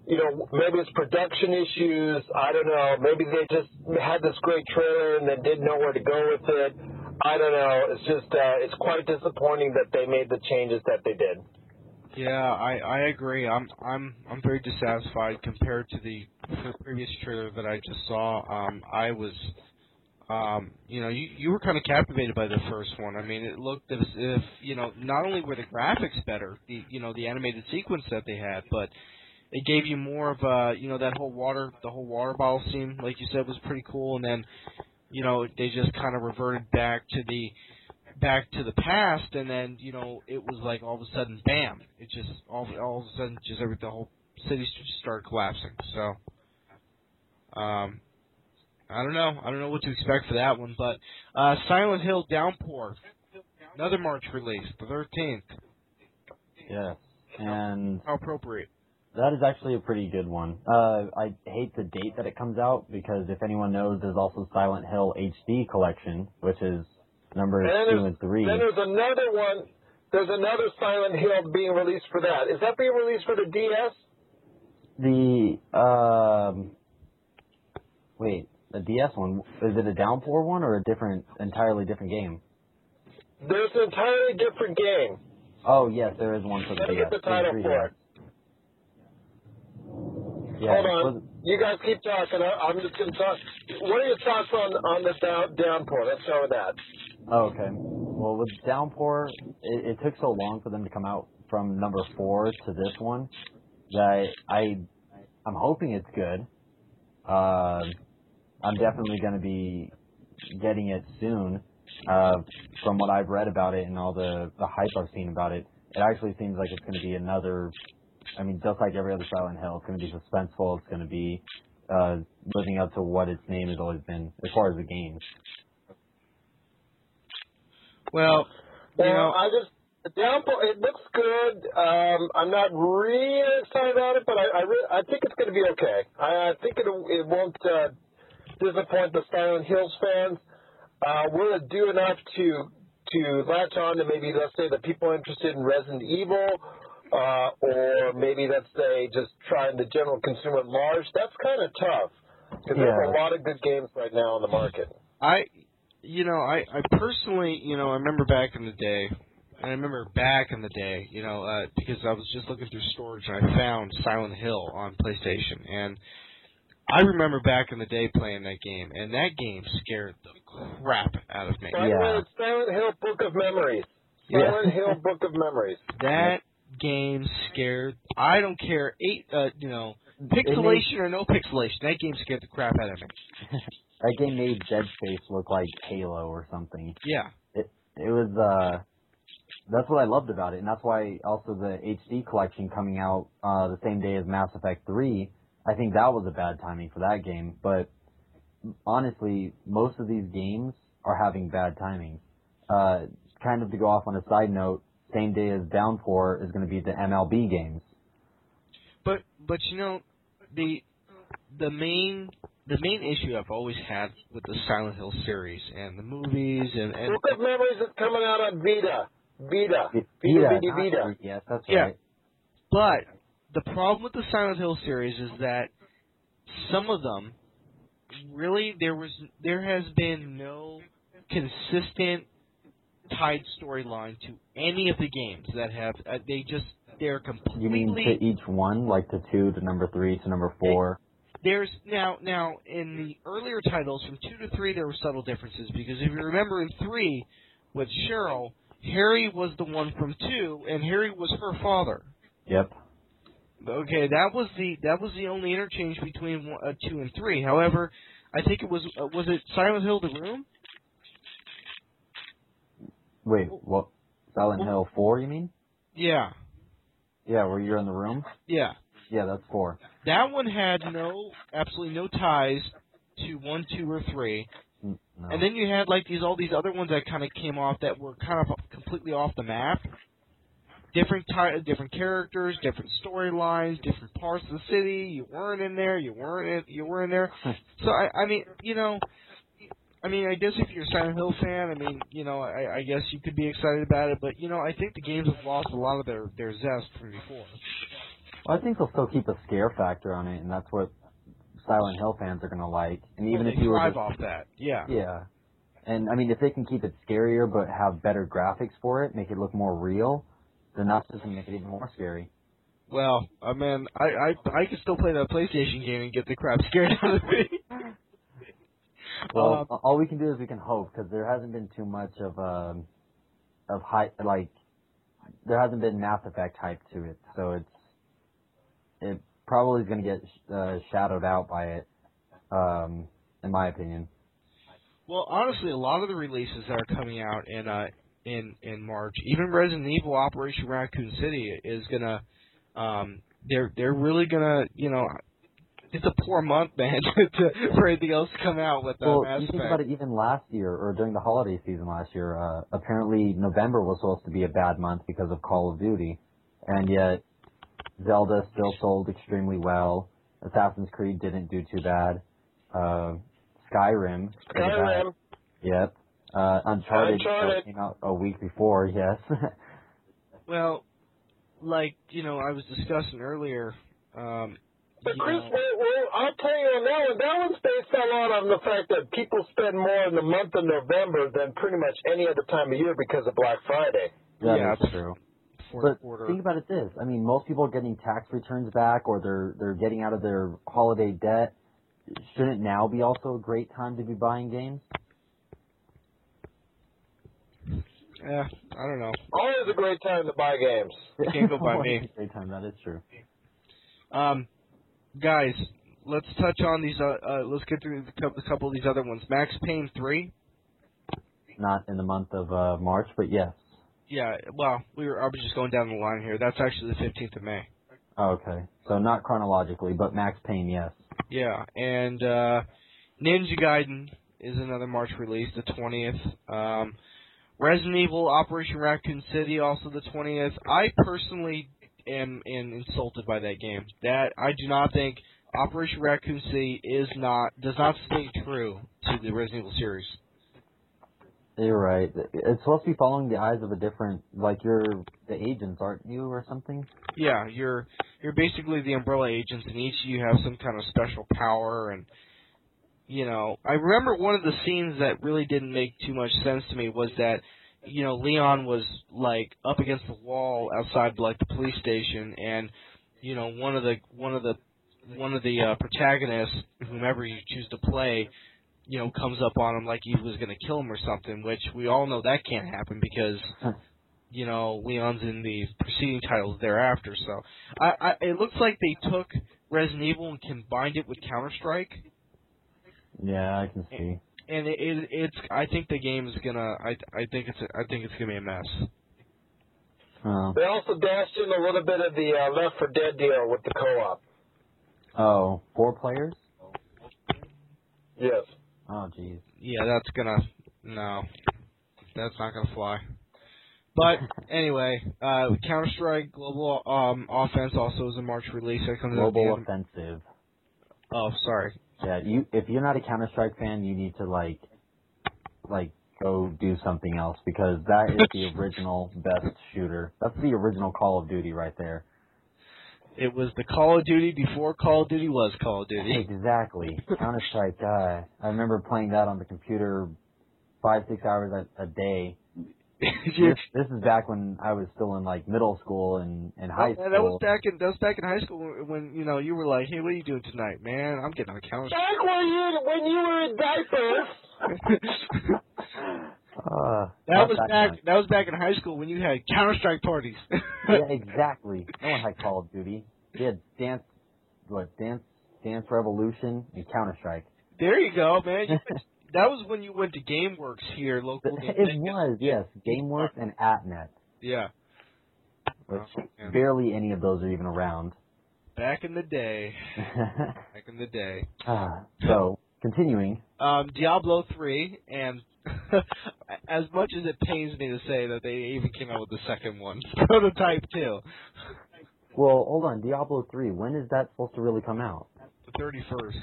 you know, maybe it's production issues. I don't know. Maybe they just had this great trailer and then didn't know where to go with it. I don't know. It's just uh, it's quite disappointing that they made the changes that they did. Yeah, I I agree. I'm I'm I'm very dissatisfied compared to the, the previous trailer that I just saw. Um, I was, um, you know, you you were kind of captivated by the first one. I mean, it looked as if you know not only were the graphics better, the you know the animated sequence that they had, but it gave you more of a you know that whole water the whole water bottle scene, like you said, was pretty cool. And then you know, they just kind of reverted back to the back to the past, and then you know it was like all of a sudden, bam! It just all all of a sudden just every the whole city just started collapsing. So, um, I don't know. I don't know what to expect for that one, but uh, Silent Hill Downpour, another March release, the 13th. Yes, and How appropriate. That is actually a pretty good one. Uh, I hate the date that it comes out because if anyone knows, there's also Silent Hill HD collection, which is numbers And two and three. Then there's another one. There's another Silent Hill being released for that. Is that being released for the DS? The um, wait, the DS one is it a Downpour one or a different, entirely different game? There's an entirely different game. Oh yes, there is one for the DS. get the title for it. Yeah, Hold on. You guys keep talking. I'm just going to talk. What are your thoughts on on the down, downpour? Let's start with that. Oh, okay. Well, with Downpour, it, it took so long for them to come out from number four to this one that I, I'm hoping it's good. Uh, I'm definitely going to be getting it soon. Uh, from what I've read about it and all the the hype I've seen about it, it actually seems like it's going to be another. I mean, just like every other Silent Hill, it's going to be suspenseful. It's going to be uh, living up to what its name has always been as far as the games. Well, you Well, know, I just the downpour. It looks good. Um, I'm not really excited about it, but I I, re- I think it's going to be okay. I, I think it it won't uh, disappoint the Silent Hills fans. Uh, will it do enough to to latch on to maybe let's say the people interested in Resident Evil, or maybe let's say just trying the general consumer at large? That's kind of tough because there's a lot of good games right now on the market. I, you know, I, I personally, you know, I remember back in the day, and I remember back in the day, you know, uh, because I was just looking through storage and I found Silent Hill on PlayStation, and I remember back in the day playing that game, and that game scared the crap out of me. Yeah. Silent Hill Book of Memories. Yeah. Silent Hill Book of Memories. That game scared. I don't care, eight, uh, you know, pixelation or no pixelation. That game scared the crap out of me. That game made Dead Space look like Halo or something. Yeah. It It was uh that's what I loved about it, and that's why also the HD collection coming out uh the same day as Mass Effect 3, I think that was a bad timing for that game, but honestly, most of these games are having bad timing. Uh kind of to go off on a side note, same day as Downpour is going to be the MLB games. But but you know, the the main the main issue I've always had with the Silent Hill series and the movies and and Book of Memories is coming out on Vita. Vita. Vita, Vita, Vita, not- Vita. Yes, that's Yeah. right. but the problem with the Silent Hill series is that some of them really there was there has been no consistent tied storyline to any of the games that have uh, they just they're completely You mean to each one, like to 2 to number 3 to number 4? There's now now in the earlier titles from two to three there were subtle differences because if you remember in three with Cheryl, Harry was the one from two and Harry was her father. Yep. Okay, that was the that was the only interchange between one, uh, two and three. However, I think it was uh, was it Silent Hill: The Room? Wait, what? Silent Hill 4, you mean? Yeah, Yeah, where you're in the room? yeah. Yeah, that's 4. That one had no absolutely no ties to one, two, or three. Mm, No. And then you had like these all these other ones that kind of came off that were kind of completely off the map. Different ty- different characters, different storylines, different parts of the city. You weren't in there. You weren't. In, you were in there. so I, I mean, you know, I mean, I guess if you're a Silent Hill fan, I mean, you know, I, I guess you could be excited about it. But you know, I think the games have lost a lot of their their zest from before. Well, I think they'll still keep a scare factor on it, and that's what Silent Hill fans are going to like. And even Well, if you were thrive just, off that, yeah. yeah. And I mean, if they can keep it scarier but have better graphics for it, make it look more real, then that's just going to make it even more scary. Well, I mean, I I I could still play that PlayStation game and get the crap scared out of me. Well, Um, all we can do is we can hope because there hasn't been too much of um of hype like there hasn't been Mass Effect hype to it, so it's it probably is going to get uh, shadowed out by it, um, in my opinion. Well, honestly, a lot of the releases that are coming out in uh in in March, even Resident Evil Operation Raccoon City is gonna um they're they're really gonna you know it's a poor month, man, to, for anything else to come out with uh, Well, Mass you think about it. Even last year, or during the holiday season last year, uh, apparently November was supposed to be a bad month because of Call of Duty, and yet Zelda still sold extremely well. Assassin's Creed didn't do too bad. Uh, Skyrim. Skyrim. Yep. Uh, Uncharted, Uncharted. came out a week before. Yes. Well, like you know, I was discussing earlier. Um, But Chris, know- well, well, I'll tell you on that one. That one's based a lot on the fact that people spend more in the month of November than pretty much any other time of year because of Black Friday. That Yeah, that's true. fourth But quarter. think about it this. I mean, most people are getting tax returns back or they're they're getting out of their holiday debt. Shouldn't now be also a great time to be buying games? Yeah, I don't know. Always a great time to buy games. Can't go by me. A Great time, that is true. Um, guys, let's touch on these. Uh, uh let's get through a couple of these other ones. Max Payne three. Not in the month of uh, March, but yes. Yeah, well, we were. I was just going down the line here. That's actually the fifteenth of May. Oh, okay. So not chronologically, but Max Payne, yes. Yeah, and uh, Ninja Gaiden is another March release, the twentieth. Um, Resident Evil Operation Raccoon City, also the twentieth. I personally am, am insulted by that game. That I do not think Operation Raccoon City is not does not stay true to the Resident Evil series. You're right. It's supposed to be following the eyes of a different, like you're the agents, aren't you, or something? Yeah, you're you're basically the Umbrella agents, and each of you have some kind of special power. And you know, I remember one of the scenes that really didn't make too much sense to me was that you know Leon was like up against the wall outside like the police station, and you know one of the one of the one of the uh, protagonists, whomever you choose to play, you know, comes up on him like he was going to kill him or something. Which we all know that can't happen because you know, Leon's in the preceding titles thereafter. So, I, I it looks like they took Resident Evil and combined it with Counter Strike, Yeah, I can see. and it, it, it's. I think the game is gonna. I I think it's. A, I think it's gonna be a mess. Oh, They also dashed in a little bit of the uh, Left 4 Dead deal with the co-op. oh, four players? Yes. Oh, jeez. Yeah, that's gonna. No, that's not gonna fly. But anyway, uh, Counter Strike Global um, Offense also is a March release. That comes out at the Global end. offensive. Oh, sorry. Yeah, you if you're not a Counter Strike fan, you need to like like go do something else because that is the original best shooter. That's the original Call of Duty right there. It was the Call of Duty before Call of Duty was Call of Duty. Exactly. Counter Strike. Uh, I remember playing that on the computer five six hours a, a day. You're- This, this is back when I was still in like middle school and, and high school. man, that was back in that was back in high school when, when you know you were like, "Hey, what are you doing tonight, man? I'm getting on a counter." Back when you when you were in diapers. Uh, that was back. time. That was back in high school when you had Counter Strike parties. yeah, exactly. No one had Call of Duty. They had Dance, what Dance, Dance Revolution, and Counter Strike. there you go, man. That was when you went to GameWorks here locally. It was yes, GameWorks and AtNet, Yeah, which Oh, barely any of those are even around. back in the day. Back in the day. Ah, so continuing, Um, Diablo three, and as much as it pains me to say that they even came out with the second one, prototype two, well, hold on, Diablo three. When is that supposed to really come out? the thirty first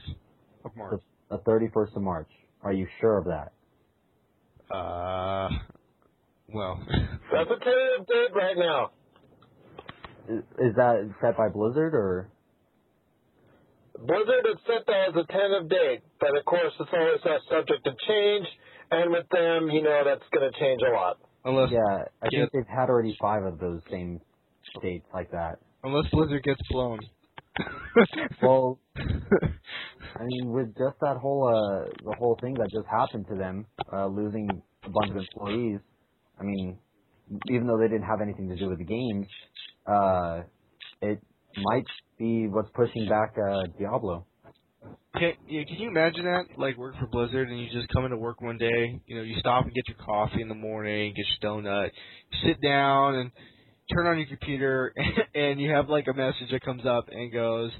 of March. The thirty first of March. Are you sure of that? Uh, well, That's a tentative date right now. Is, is that set by Blizzard or? Blizzard has set that as a tentative date, but of course it's always subject to change. And with them, you know that's going to change a lot. unless Yeah, I Yeah. think they've had already five of those same dates like that. unless Blizzard gets blown. Well, I mean, with just that whole uh, the whole thing that just happened to them, uh, losing a bunch of employees. I mean, even though they didn't have anything to do with the games, uh, it might be what's pushing back uh, Diablo. Can, yeah, can you imagine that? Like work for Blizzard and you just come into work one day, you know, you stop and get your coffee in the morning, get your donut, sit down and turn on your computer and you have like a message that comes up and goes,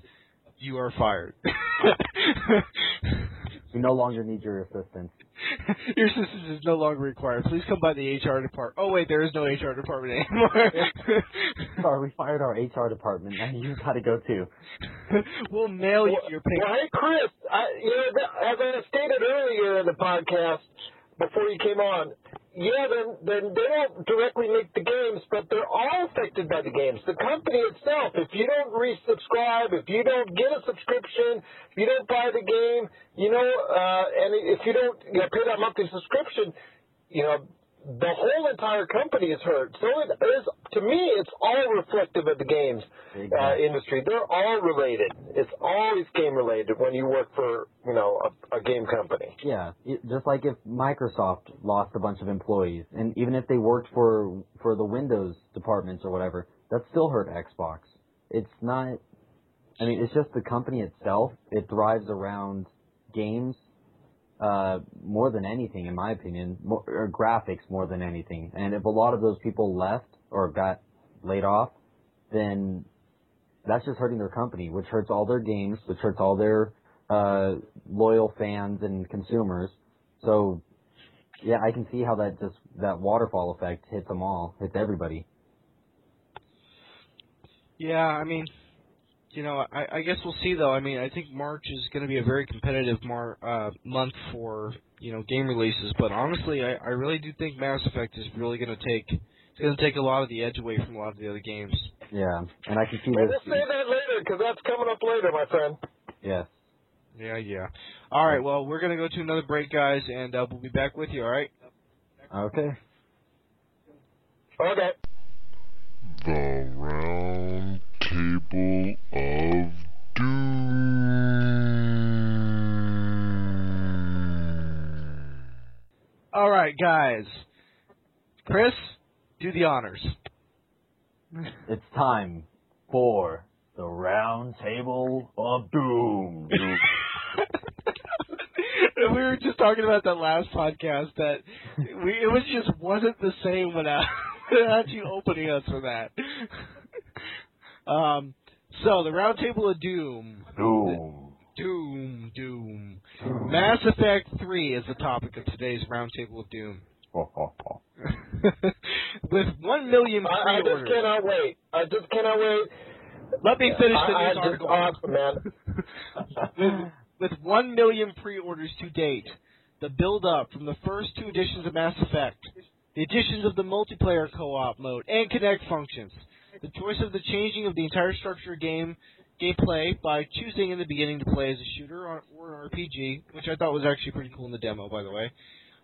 You are fired. We no longer need your assistance. Your assistance is no longer required. Please come by the HR department. Oh wait, there is no HR department anymore. Sorry, we fired our HR department, and you gotta go too. we'll mail you your pay. Well, hey, Chris, I, you know, as I stated earlier in the podcast before you came on, yeah, then, then they don't directly make the games, but they're all affected by the games. The company itself, if you don't resubscribe, if you don't get a subscription, if you don't buy the game, you know, uh, and if you don't you know, pay that monthly subscription, you know, the whole entire company is hurt. So it is, to me, it's all reflective of the games uh, industry. They're all related. It's always game related when you work for, you know, a, a game company. Yeah, just like if Microsoft lost a bunch of employees, and even if they worked for for the Windows departments or whatever, that still hurt Xbox. It's not. I mean, it's just the company itself. It thrives around games uh, more than anything, in my opinion, more, or graphics more than anything. And if a lot of those people left or got laid off, then that's just hurting their company, which hurts all their games, which hurts all their uh, loyal fans and consumers. So, yeah, I can see how that just that waterfall effect hits them all, hits everybody. Yeah, I mean, you know, I, I guess we'll see though. I mean, I think March is going to be a very competitive mar- uh, month for you know game releases. But honestly, I, I really do think Mass Effect is really going to take it's going to take a lot of the edge away from a lot of the other games. Yeah, and I can see Well, this. we'll say that later because that's coming up later, my friend. Yes. Yeah, yeah. All right, well, we're going to go to another break, guys, and uh, we'll be back with you. All right. Okay. Okay. The Round Table of Doom. All right, guys. Chris, do the honors. It's time for the round table of doom. we were just talking about that last podcast that we it was just wasn't the same without without you opening us for that. Um, so the Roundtable of Doom, doom. Doom, Doom, Mass Effect Three is the topic of today's Roundtable of Doom. With one million I, I just cannot wait. I just cannot wait. Let me finish the I, I news just article. awesome, man. with, with 1 million pre-orders to date, the build-up from the first two editions of Mass Effect, the additions of the multiplayer co-op mode and Kinect functions, the choice of the changing of the entire structure of game gameplay by choosing in the beginning to play as a shooter or, or an RPG, which I thought was actually pretty cool in the demo, by the way.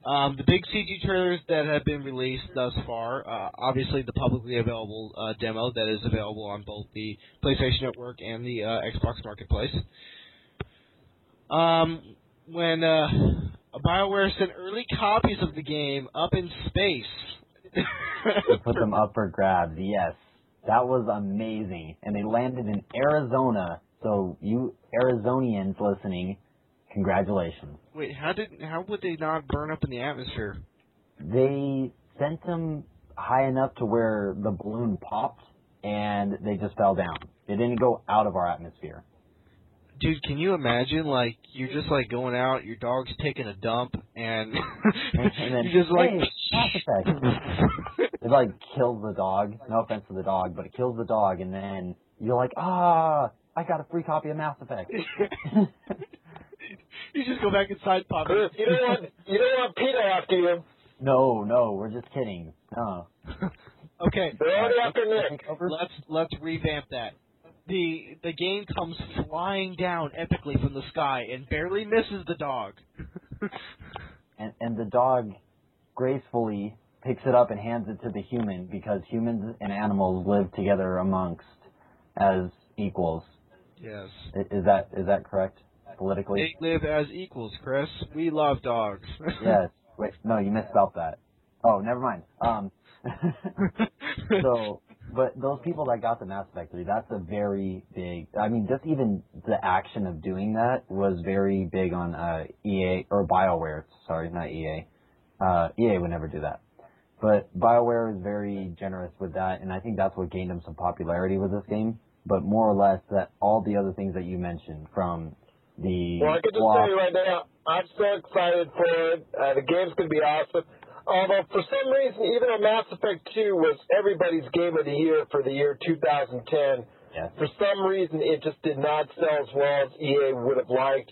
Um, the big CG trailers that have been released thus far, uh, obviously the publicly available uh, demo that is available on both the PlayStation Network and the uh, Xbox Marketplace. Um, when uh, BioWare sent early copies of the game up in space. Put them up for grabs, yes. That was amazing. And they landed in Arizona. So you Arizonians listening, congratulations. Wait, how did how would they not burn up in the atmosphere? They sent them high enough to where the balloon popped and they just fell down. They didn't go out of our atmosphere. Dude, can you imagine like you're just like going out, your dog's taking a dump, and, And then, you just like hey, It like kills the dog. No offense to the dog, but it kills the dog, and then you're like, ah, I got a free copy of Mass Effect. you just go back inside, pop Chris, you don't want you don't want PETA after you. no, no, we're just kidding. No. Okay, They're already after Nick. Let's let's revamp that. The the game comes flying down epically from the sky and barely misses the dog. And, and the dog gracefully picks it up and hands it to the human because humans and animals live together amongst as equals. yes. Is that is that correct politically? They live as equals, Chris. We love dogs. Yes. Wait, no, you misspelled that. Oh, never mind. Um, so But those people that got the Mass Effect 3, that's a very big. I mean, just even the action of doing that was very big on uh, EA or BioWare. Sorry, not EA. Uh, EA would never do that. But BioWare is very generous with that, and I think that's what gained them some popularity with this game. But more or less, that all the other things that you mentioned, from the Well, I can just walk- tell you right now, I'm so excited for it. Uh, the game's going to be awesome. Although for some reason, even though Mass Effect 2 was everybody's game of the year for the year 2010, Yes. for some reason it just did not sell as well as EA would have liked.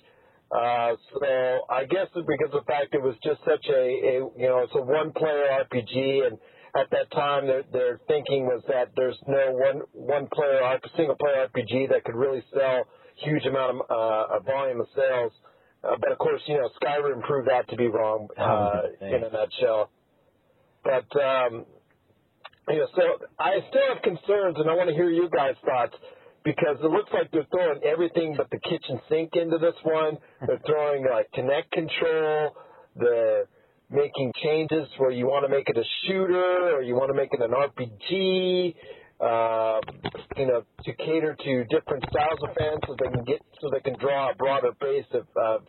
Uh, so I guess it's because of the fact it was just such a, a you know, it's a one-player RPG, and at that time their their thinking was that there's no one one-player single-player RPG that could really sell huge amount of uh, a volume of sales. Uh, but of course, you know, Skyrim proved that to be wrong uh, gonna in a nutshell. But um, you know, so I still have concerns, and I want to hear you guys' thoughts because it looks like they're throwing everything but the kitchen sink into this one. They're throwing like Kinect control. They're making changes where you want to make it a shooter or you want to make it an RPG. Uh, you know, to cater to different styles of fans, so they can get, so they can draw a broader base of, of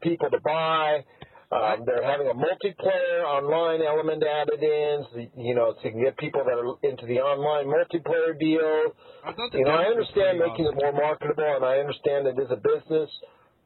people to buy. Um, they're having a multiplayer online element added in, so, you know, so you can get people that are into the online multiplayer deal. I thought the You know, I understand making it more marketable, and I understand it is a business,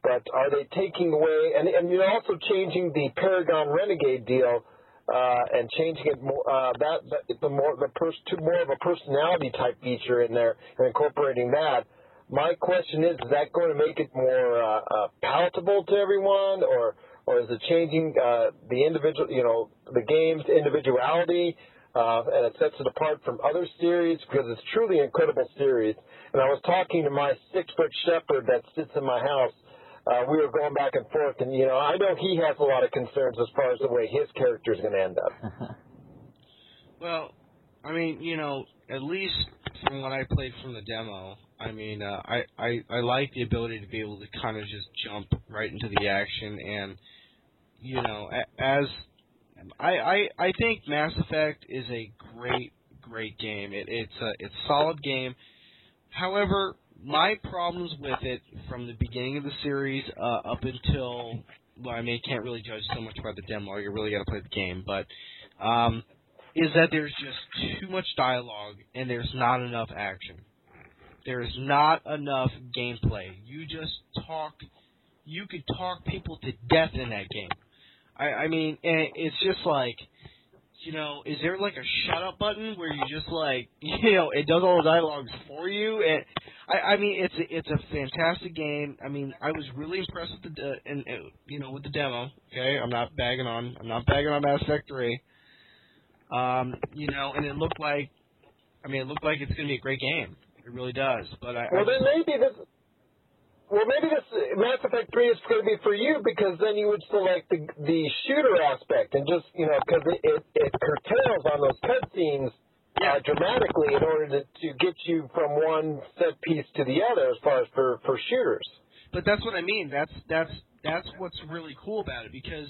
but are they taking away and and you're also changing the Paragon Renegade deal uh, and changing it more uh, that, that the more the pers- to more of a personality type feature in there and incorporating that. My question is, is that going to make it more uh, uh, palatable to everyone, or or is it changing uh, the individual, you know, the game's individuality, uh, and it sets it apart from other series because it's truly an incredible series. And I was talking to my six foot shepherd that sits in my house. Uh, we were going back and forth, and you know, I know he has a lot of concerns as far as the way his character is going to end up. Well, I mean, you know, at least from what I played from the demo, I mean, uh, I, I I like the ability to be able to kind of just jump right into the action, and you know, as I I I think Mass Effect is a great great game. It, it's a it's solid game. However, my problems with it from the beginning of the series uh, up until well, I mean, can't really judge so much by the demo. You really got to play the game, but um, is that there's just too much dialogue and there's not enough action. There is not enough gameplay. You just talk. You could talk people to death in that game. I, I mean, and it's just like, you know, is there like a shut up button where you just like, you know, it does all the dialogues for you? And I, I mean, it's a, it's a fantastic game. I mean, I was really impressed with the, uh, and, and you know, with the demo. Okay, I'm not bagging on, I'm not bagging on Mass Effect 3. Um, you know, and it looked like, I mean, it looked like it's going to be a great game. It really does. But I, I Well, then maybe this. Well, maybe this Mass Effect Three is going to be for you because then you would select the the shooter aspect and just you know because it, it it curtails on those cutscenes uh, dramatically in order to to get you from one set piece to the other as far as for for shooters. but that's what I mean. That's that's that's what's really cool about it because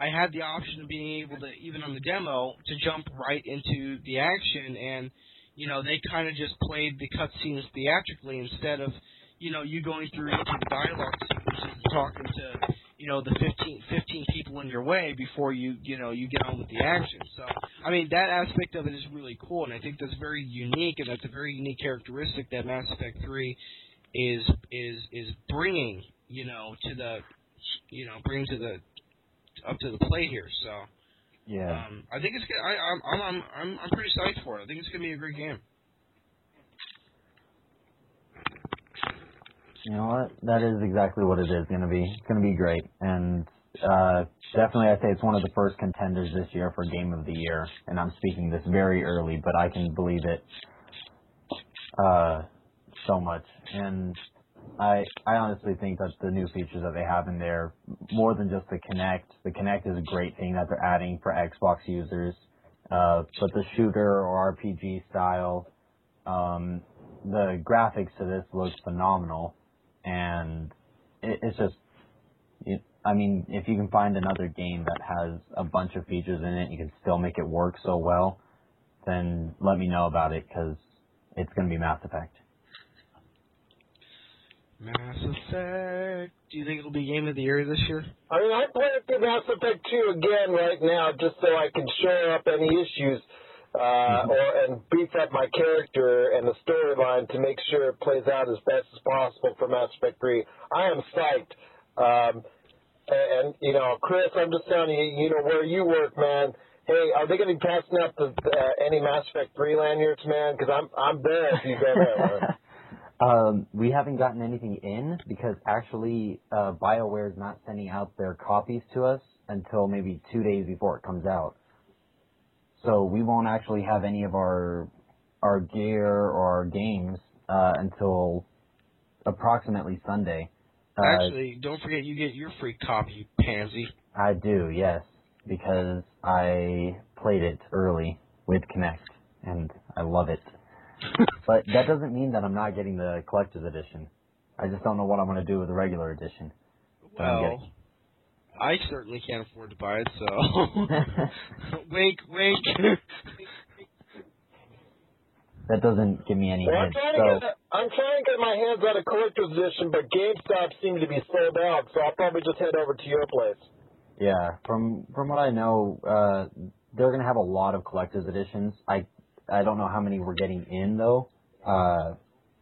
I had the option of being able to even on the demo to jump right into the action and you know they kind of just played the cutscenes theatrically instead of you know you going through the dialogue sequences and talking to you know the 15, 15 people in your way before you you know you get on with the action. So I mean that aspect of it is really cool and I think that's very unique and that's a very unique characteristic that Mass Effect 3 is is is bringing you know to the you know bringing to the up to the plate here. So Yeah. um, I think it's good. I, I'm I'm I'm I'm I'm pretty psyched for it. I think it's gonna be a great game. You know what? That is exactly what it is going to be. It's going to be great. And uh, definitely, I'd say it's one of the first contenders this year for Game of the Year. And I'm speaking this very early, but I can believe it uh, so much. And I I honestly think that the new features that they have in there, more than just the Kinect, the Kinect is a great thing that they're adding for Xbox users. Uh, but the shooter or RPG style, um, the graphics to this looks phenomenal, and it, it's just, it, I mean, if you can find another game that has a bunch of features in it, you can still make it work so well, then let me know about it because it's going to be Mass Effect. Mass Effect. Do you think it'll be game of the year this year? I mean, I'm playing through Mass Effect 2 again right now just so I can shore up any issues uh, or and beef up my character and the storyline to make sure it plays out as best as possible for Mass Effect 3. I am psyched. Um, and, and, you know, Chris, I'm just telling you, you know, where you work, man. Hey, are they going to be passing out the, uh, any Mass Effect 3 lanyards, man? Because I'm, I'm there if you go there. Um, we haven't gotten anything in because actually uh, BioWare is not sending out their copies to us until maybe two days before it comes out. So we won't actually have any of our our gear or our games uh, until approximately Sunday. Uh, Actually, don't forget you get your free copy, pansy. I do, yes, because I played it early with Kinect and I love it. but that doesn't mean that I'm not getting the collector's edition. I just don't know what I'm going to do with the regular edition. Well, I certainly can't afford to buy it, so wink, wink. that doesn't give me any Well, I'm trying, So to get, I'm trying to get my hands on a collector's edition, but GameStop seem to be sold out, so I'll probably just head over to your place. yeah, from from what I know, uh, they're going to have a lot of collector's editions. I I don't know how many we're getting in though. Uh,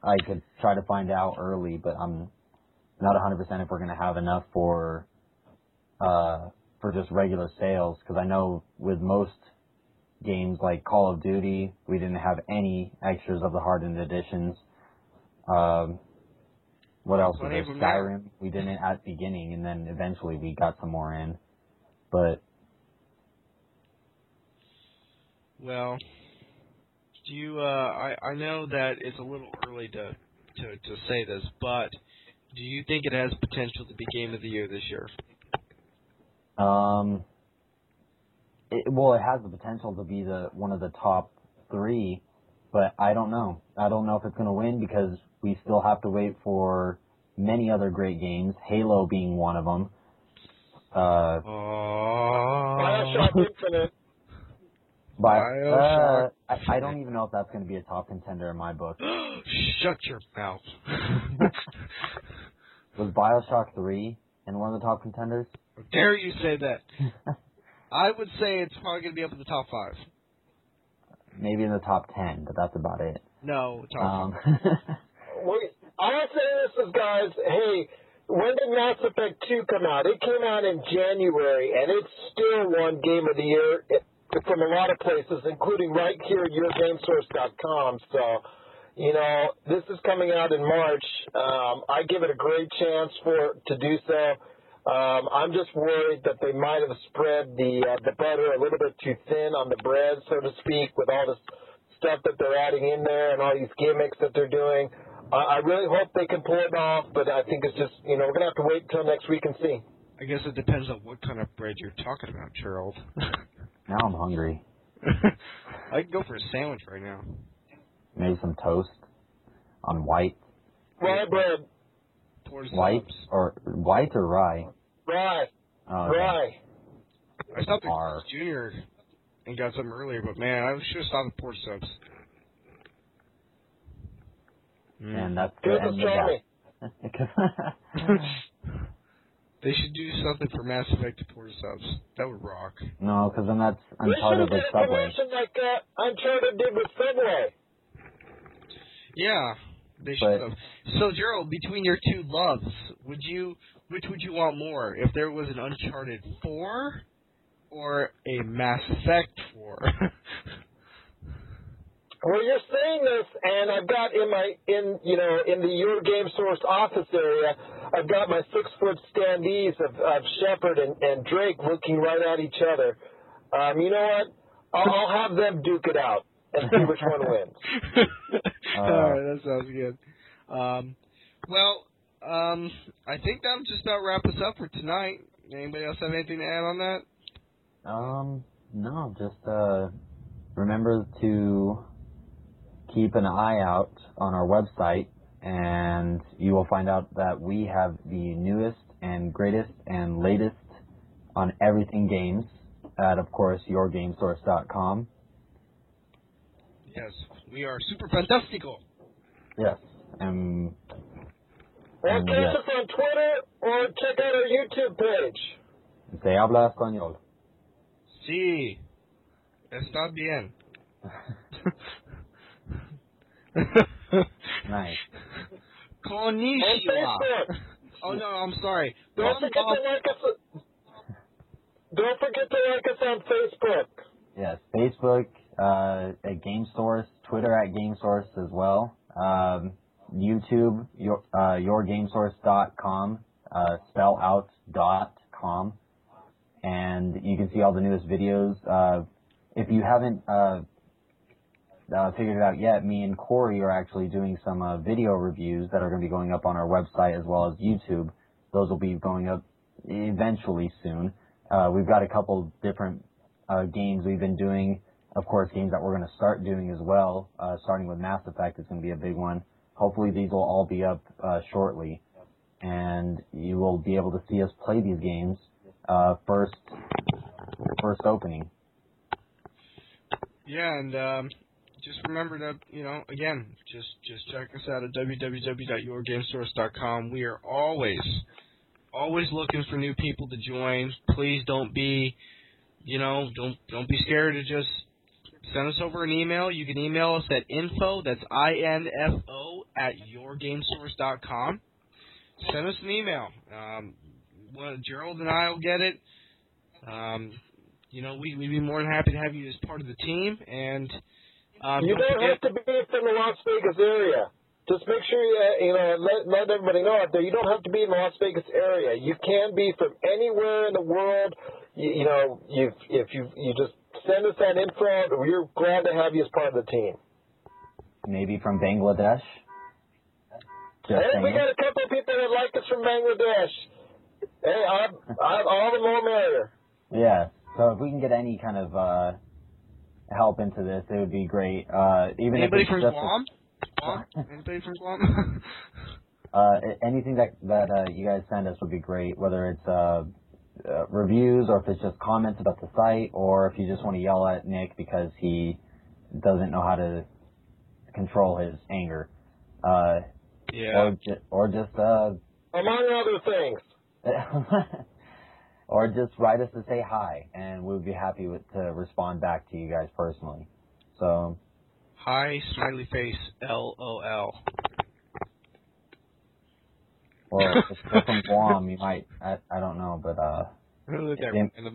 I could try to find out early, but I'm not 100% if we're going to have enough for uh, for just regular sales because I know with most games like Call of Duty, we didn't have any extras of the hardened editions. Um, what else was there? of them there. Skyrim, we didn't at the beginning, and then eventually we got some more in. But well, do you? Uh, I I know that it's a little early to to to say this, but do you think it has potential to be game of the year this year? Um, it, well, it has the potential to be the one of the top three, but I don't know. I don't know if it's going to win because we still have to wait for many other great games. Halo being one of them. Uh, Bioshock Infinite. But uh, I, I don't even know if that's going to be a top contender in my book. Shut your mouth. Was Bioshock 3 and one of the top contenders? How dare you say that? I would say it's probably going to be up in the top five. Maybe in the top ten, but that's about it. No, top um, Wait, I say this guys, hey, when did Mass Effect 2 come out? It came out in January, and it's still one game of the year from a lot of places, including right here at YourGameSource.com. So you know, this is coming out in March. Um, I give it a great chance for to do so. Um, I'm just worried that they might have spread the uh, the butter a little bit too thin on the bread, so to speak, with all this stuff that they're adding in there and all these gimmicks that they're doing. I I really hope they can pull it off, but I think it's just you know we're gonna have to wait until next week and see. I guess it depends on what kind of bread you're talking about, Gerald. now I'm hungry. I can go for a sandwich right now. Maybe some toast on white, Rye bread, Pour white or white or rye. rye, Oh, okay. rye. I stopped at R. Junior and got something earlier, but man, I should have stopped at Port Subs. Mm. And that's Good the to end show me. of. They should do something for Mass Effect to Port Subs. That would rock. no, because then that's We should have Uncharted did with a Subway. promotion like uh, Uncharted did with Subway. Yeah, they should But- have. So Gerald, between your two loves, would you which would you want more? If there was an Uncharted four or a Mass Effect four? Well, you're saying this, and I've got in my in you know in the Your Game Source office area, I've got my six foot standees of, of Shepard and, and Drake looking right at each other. Um, you know what? I'll, I'll have them duke it out and see which one wins. All right, that sounds good. Um, well, um, I think that'll just about wrap us up for tonight. Anybody else have anything to add on that? Um, no, just uh, remember to keep an eye out on our website, and you will find out that we have the newest and greatest and latest on everything games at, of course, yourgamesource.com. Yes, we are super fantastical. Yes. Um, Or And, catch yes. us on Twitter or check out our YouTube page. se habla español. Sí, está bien. Nice. On Konnichiwa. Facebook. Oh no, I'm sorry. Don't forget to like us. Don't forget to like us on Facebook. Yes, Facebook uh, at Game Source, Twitter at Game Source as well. Um, YouTube, your uh, yourgamesource.com, uh, spell out dot com, and you can see all the newest videos. Uh, if you haven't uh, uh, figured it out yet, me and Corey are actually doing some uh, video reviews that are going to be going up on our website as well as YouTube. Those will be going up eventually soon. Uh, we've got a couple different uh, games we've been doing. Of course, games that we're going to start doing as well. Uh, starting with Mass Effect is going to be a big one. Hopefully, these will all be up uh, shortly, and you will be able to see us play these games uh, first first opening. Yeah, and um, just remember that you know, again, just just check us out at www.yourgamesource.com. We are always always looking for new people to join. Please don't be, you know, don't don't be scared to just send us over an email. You can email us at info. That's i n f o at yourgamesource.com. Send us an email. Um, well, Gerald and I will get it. Um, you know, we, we'd be more than happy to have you as part of the team. And um, you don't don't forget, have to be from the Las Vegas area. Just make sure you, uh, you know, let, let everybody know out there. You don't have to be in the Las Vegas area. You can be from anywhere in the world. You, you know, you if you you just send us that info, we're glad to have you as part of the team. Maybe from Bangladesh. Just hey, we got a couple of people that like us from Bangladesh. Hey, I'm, I'm all the more merrier. Yeah. So if we can get any kind of uh, help into this, it would be great. Uh, even anybody if it's from just a- Guam? Guam? Anybody from Guam? uh, anything that that uh, you guys send us would be great. Whether it's uh, uh, reviews or if it's just comments about the site, or if you just want to yell at Nick because he doesn't know how to control his anger, uh, yeah. or ju- or just uh, Among other things. or just write us to say hi, and we would be happy with, to respond back to you guys personally. So Hi, smiley face, LOL. Or if you're from Guam, you might I I don't know, but uh.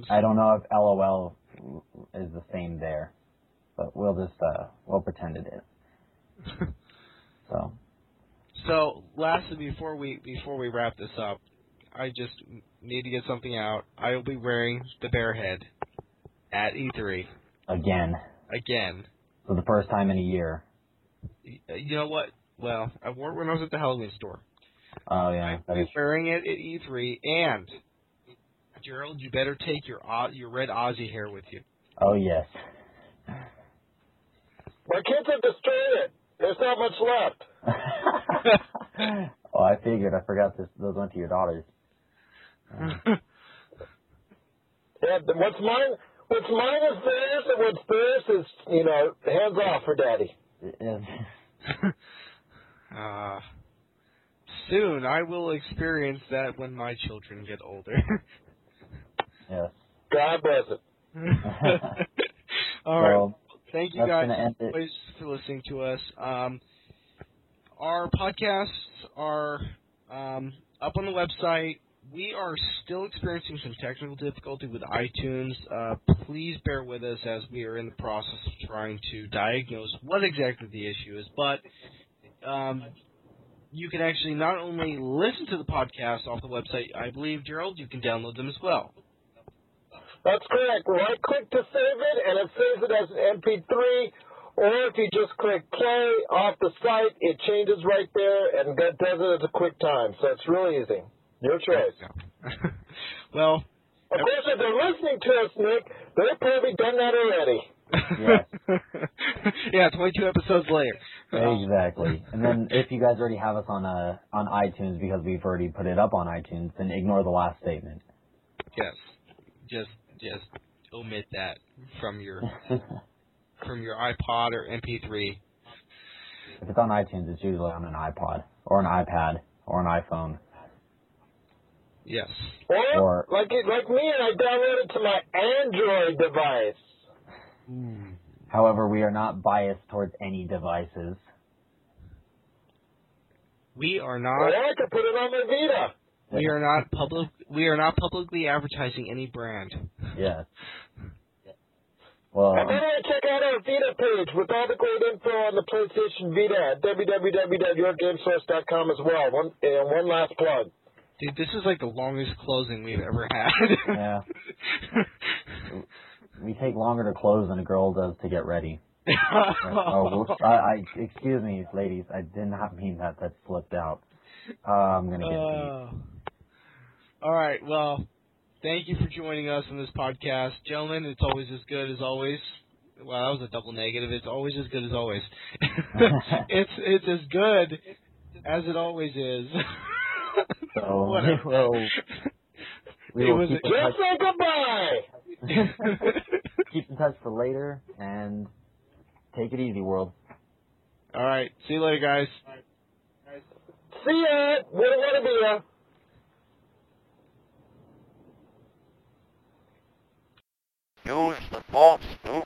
I don't know if LOL is the same there, but we'll just uh we'll pretend it is. So So, lastly, before we before we wrap this up, I just need to get something out. I will be wearing the bear head at E3 again, again. for the first time in a year. You know what? Well, I wore it when I was at the Halloween store. Oh yeah, that I'll wearing it at E3, and Gerald, you better take your Au- your red Aussie hair with you. oh yes. My kids have destroyed it. There's not much left. oh, I figured. I forgot this. Those went to your daughters. Yeah, the- what's mine? What's mine is theirs, and what's theirs is, you know, hands off for daddy. Uh, soon I will experience that when my children get older. yes. God bless it. All right. So Thank you that's guys gonna end it. always for listening to us. Um, our podcasts are um, up on the website. We are still experiencing some technical difficulty with iTunes. Uh, please bear with us as we are in the process of trying to diagnose what exactly the issue is. But um, you can actually not only listen to the podcast off the website, I believe, Gerald, you can download them as well. That's correct. Right click to save it, and it saves it as an MP3. Or if you just click play off the site, it changes right there, and that does it at a QuickTime. So it's really easy. Your choice. well, Of course, if they're listening to us, Nick, they've probably done that already. Yes. yeah, 22 episodes later. Exactly. And then if you guys already have us on uh on iTunes because we've already put it up on iTunes, then ignore the last statement. Yes. Just just omit that from your from your iPod or MP3. If it's on iTunes, it's usually on an iPod or an iPad or an iPhone. Yes. Or, Or- like it, like me, and I download it to my Android device. However, we are not biased towards any devices. We are Or not. I could put it on my Vita. We are not public. We are not publicly advertising any brand. Yes. Well, And then I check out our Vita page with all the great info on the PlayStation Vita at www.yourgamesource.com as well. One, and one last plug. Dude, this is like the longest closing we've ever had. yeah, we take longer to close than a girl does to get ready. oh. I, I, excuse me, ladies. I did not mean that. That slipped out. Uh, I'm gonna get beat. Uh, all right. Well, thank you for joining us on this podcast, gentlemen. It's always as good as always. Well, that was a double negative. It's always as good as always. it's it's as good as it always is. So Whatever. We will, It was keep, in touch, Just say goodbye. keep in touch for later and take it easy, world. all right. See you later, guys. See ya. Wouldn't want to be ya. Use the force to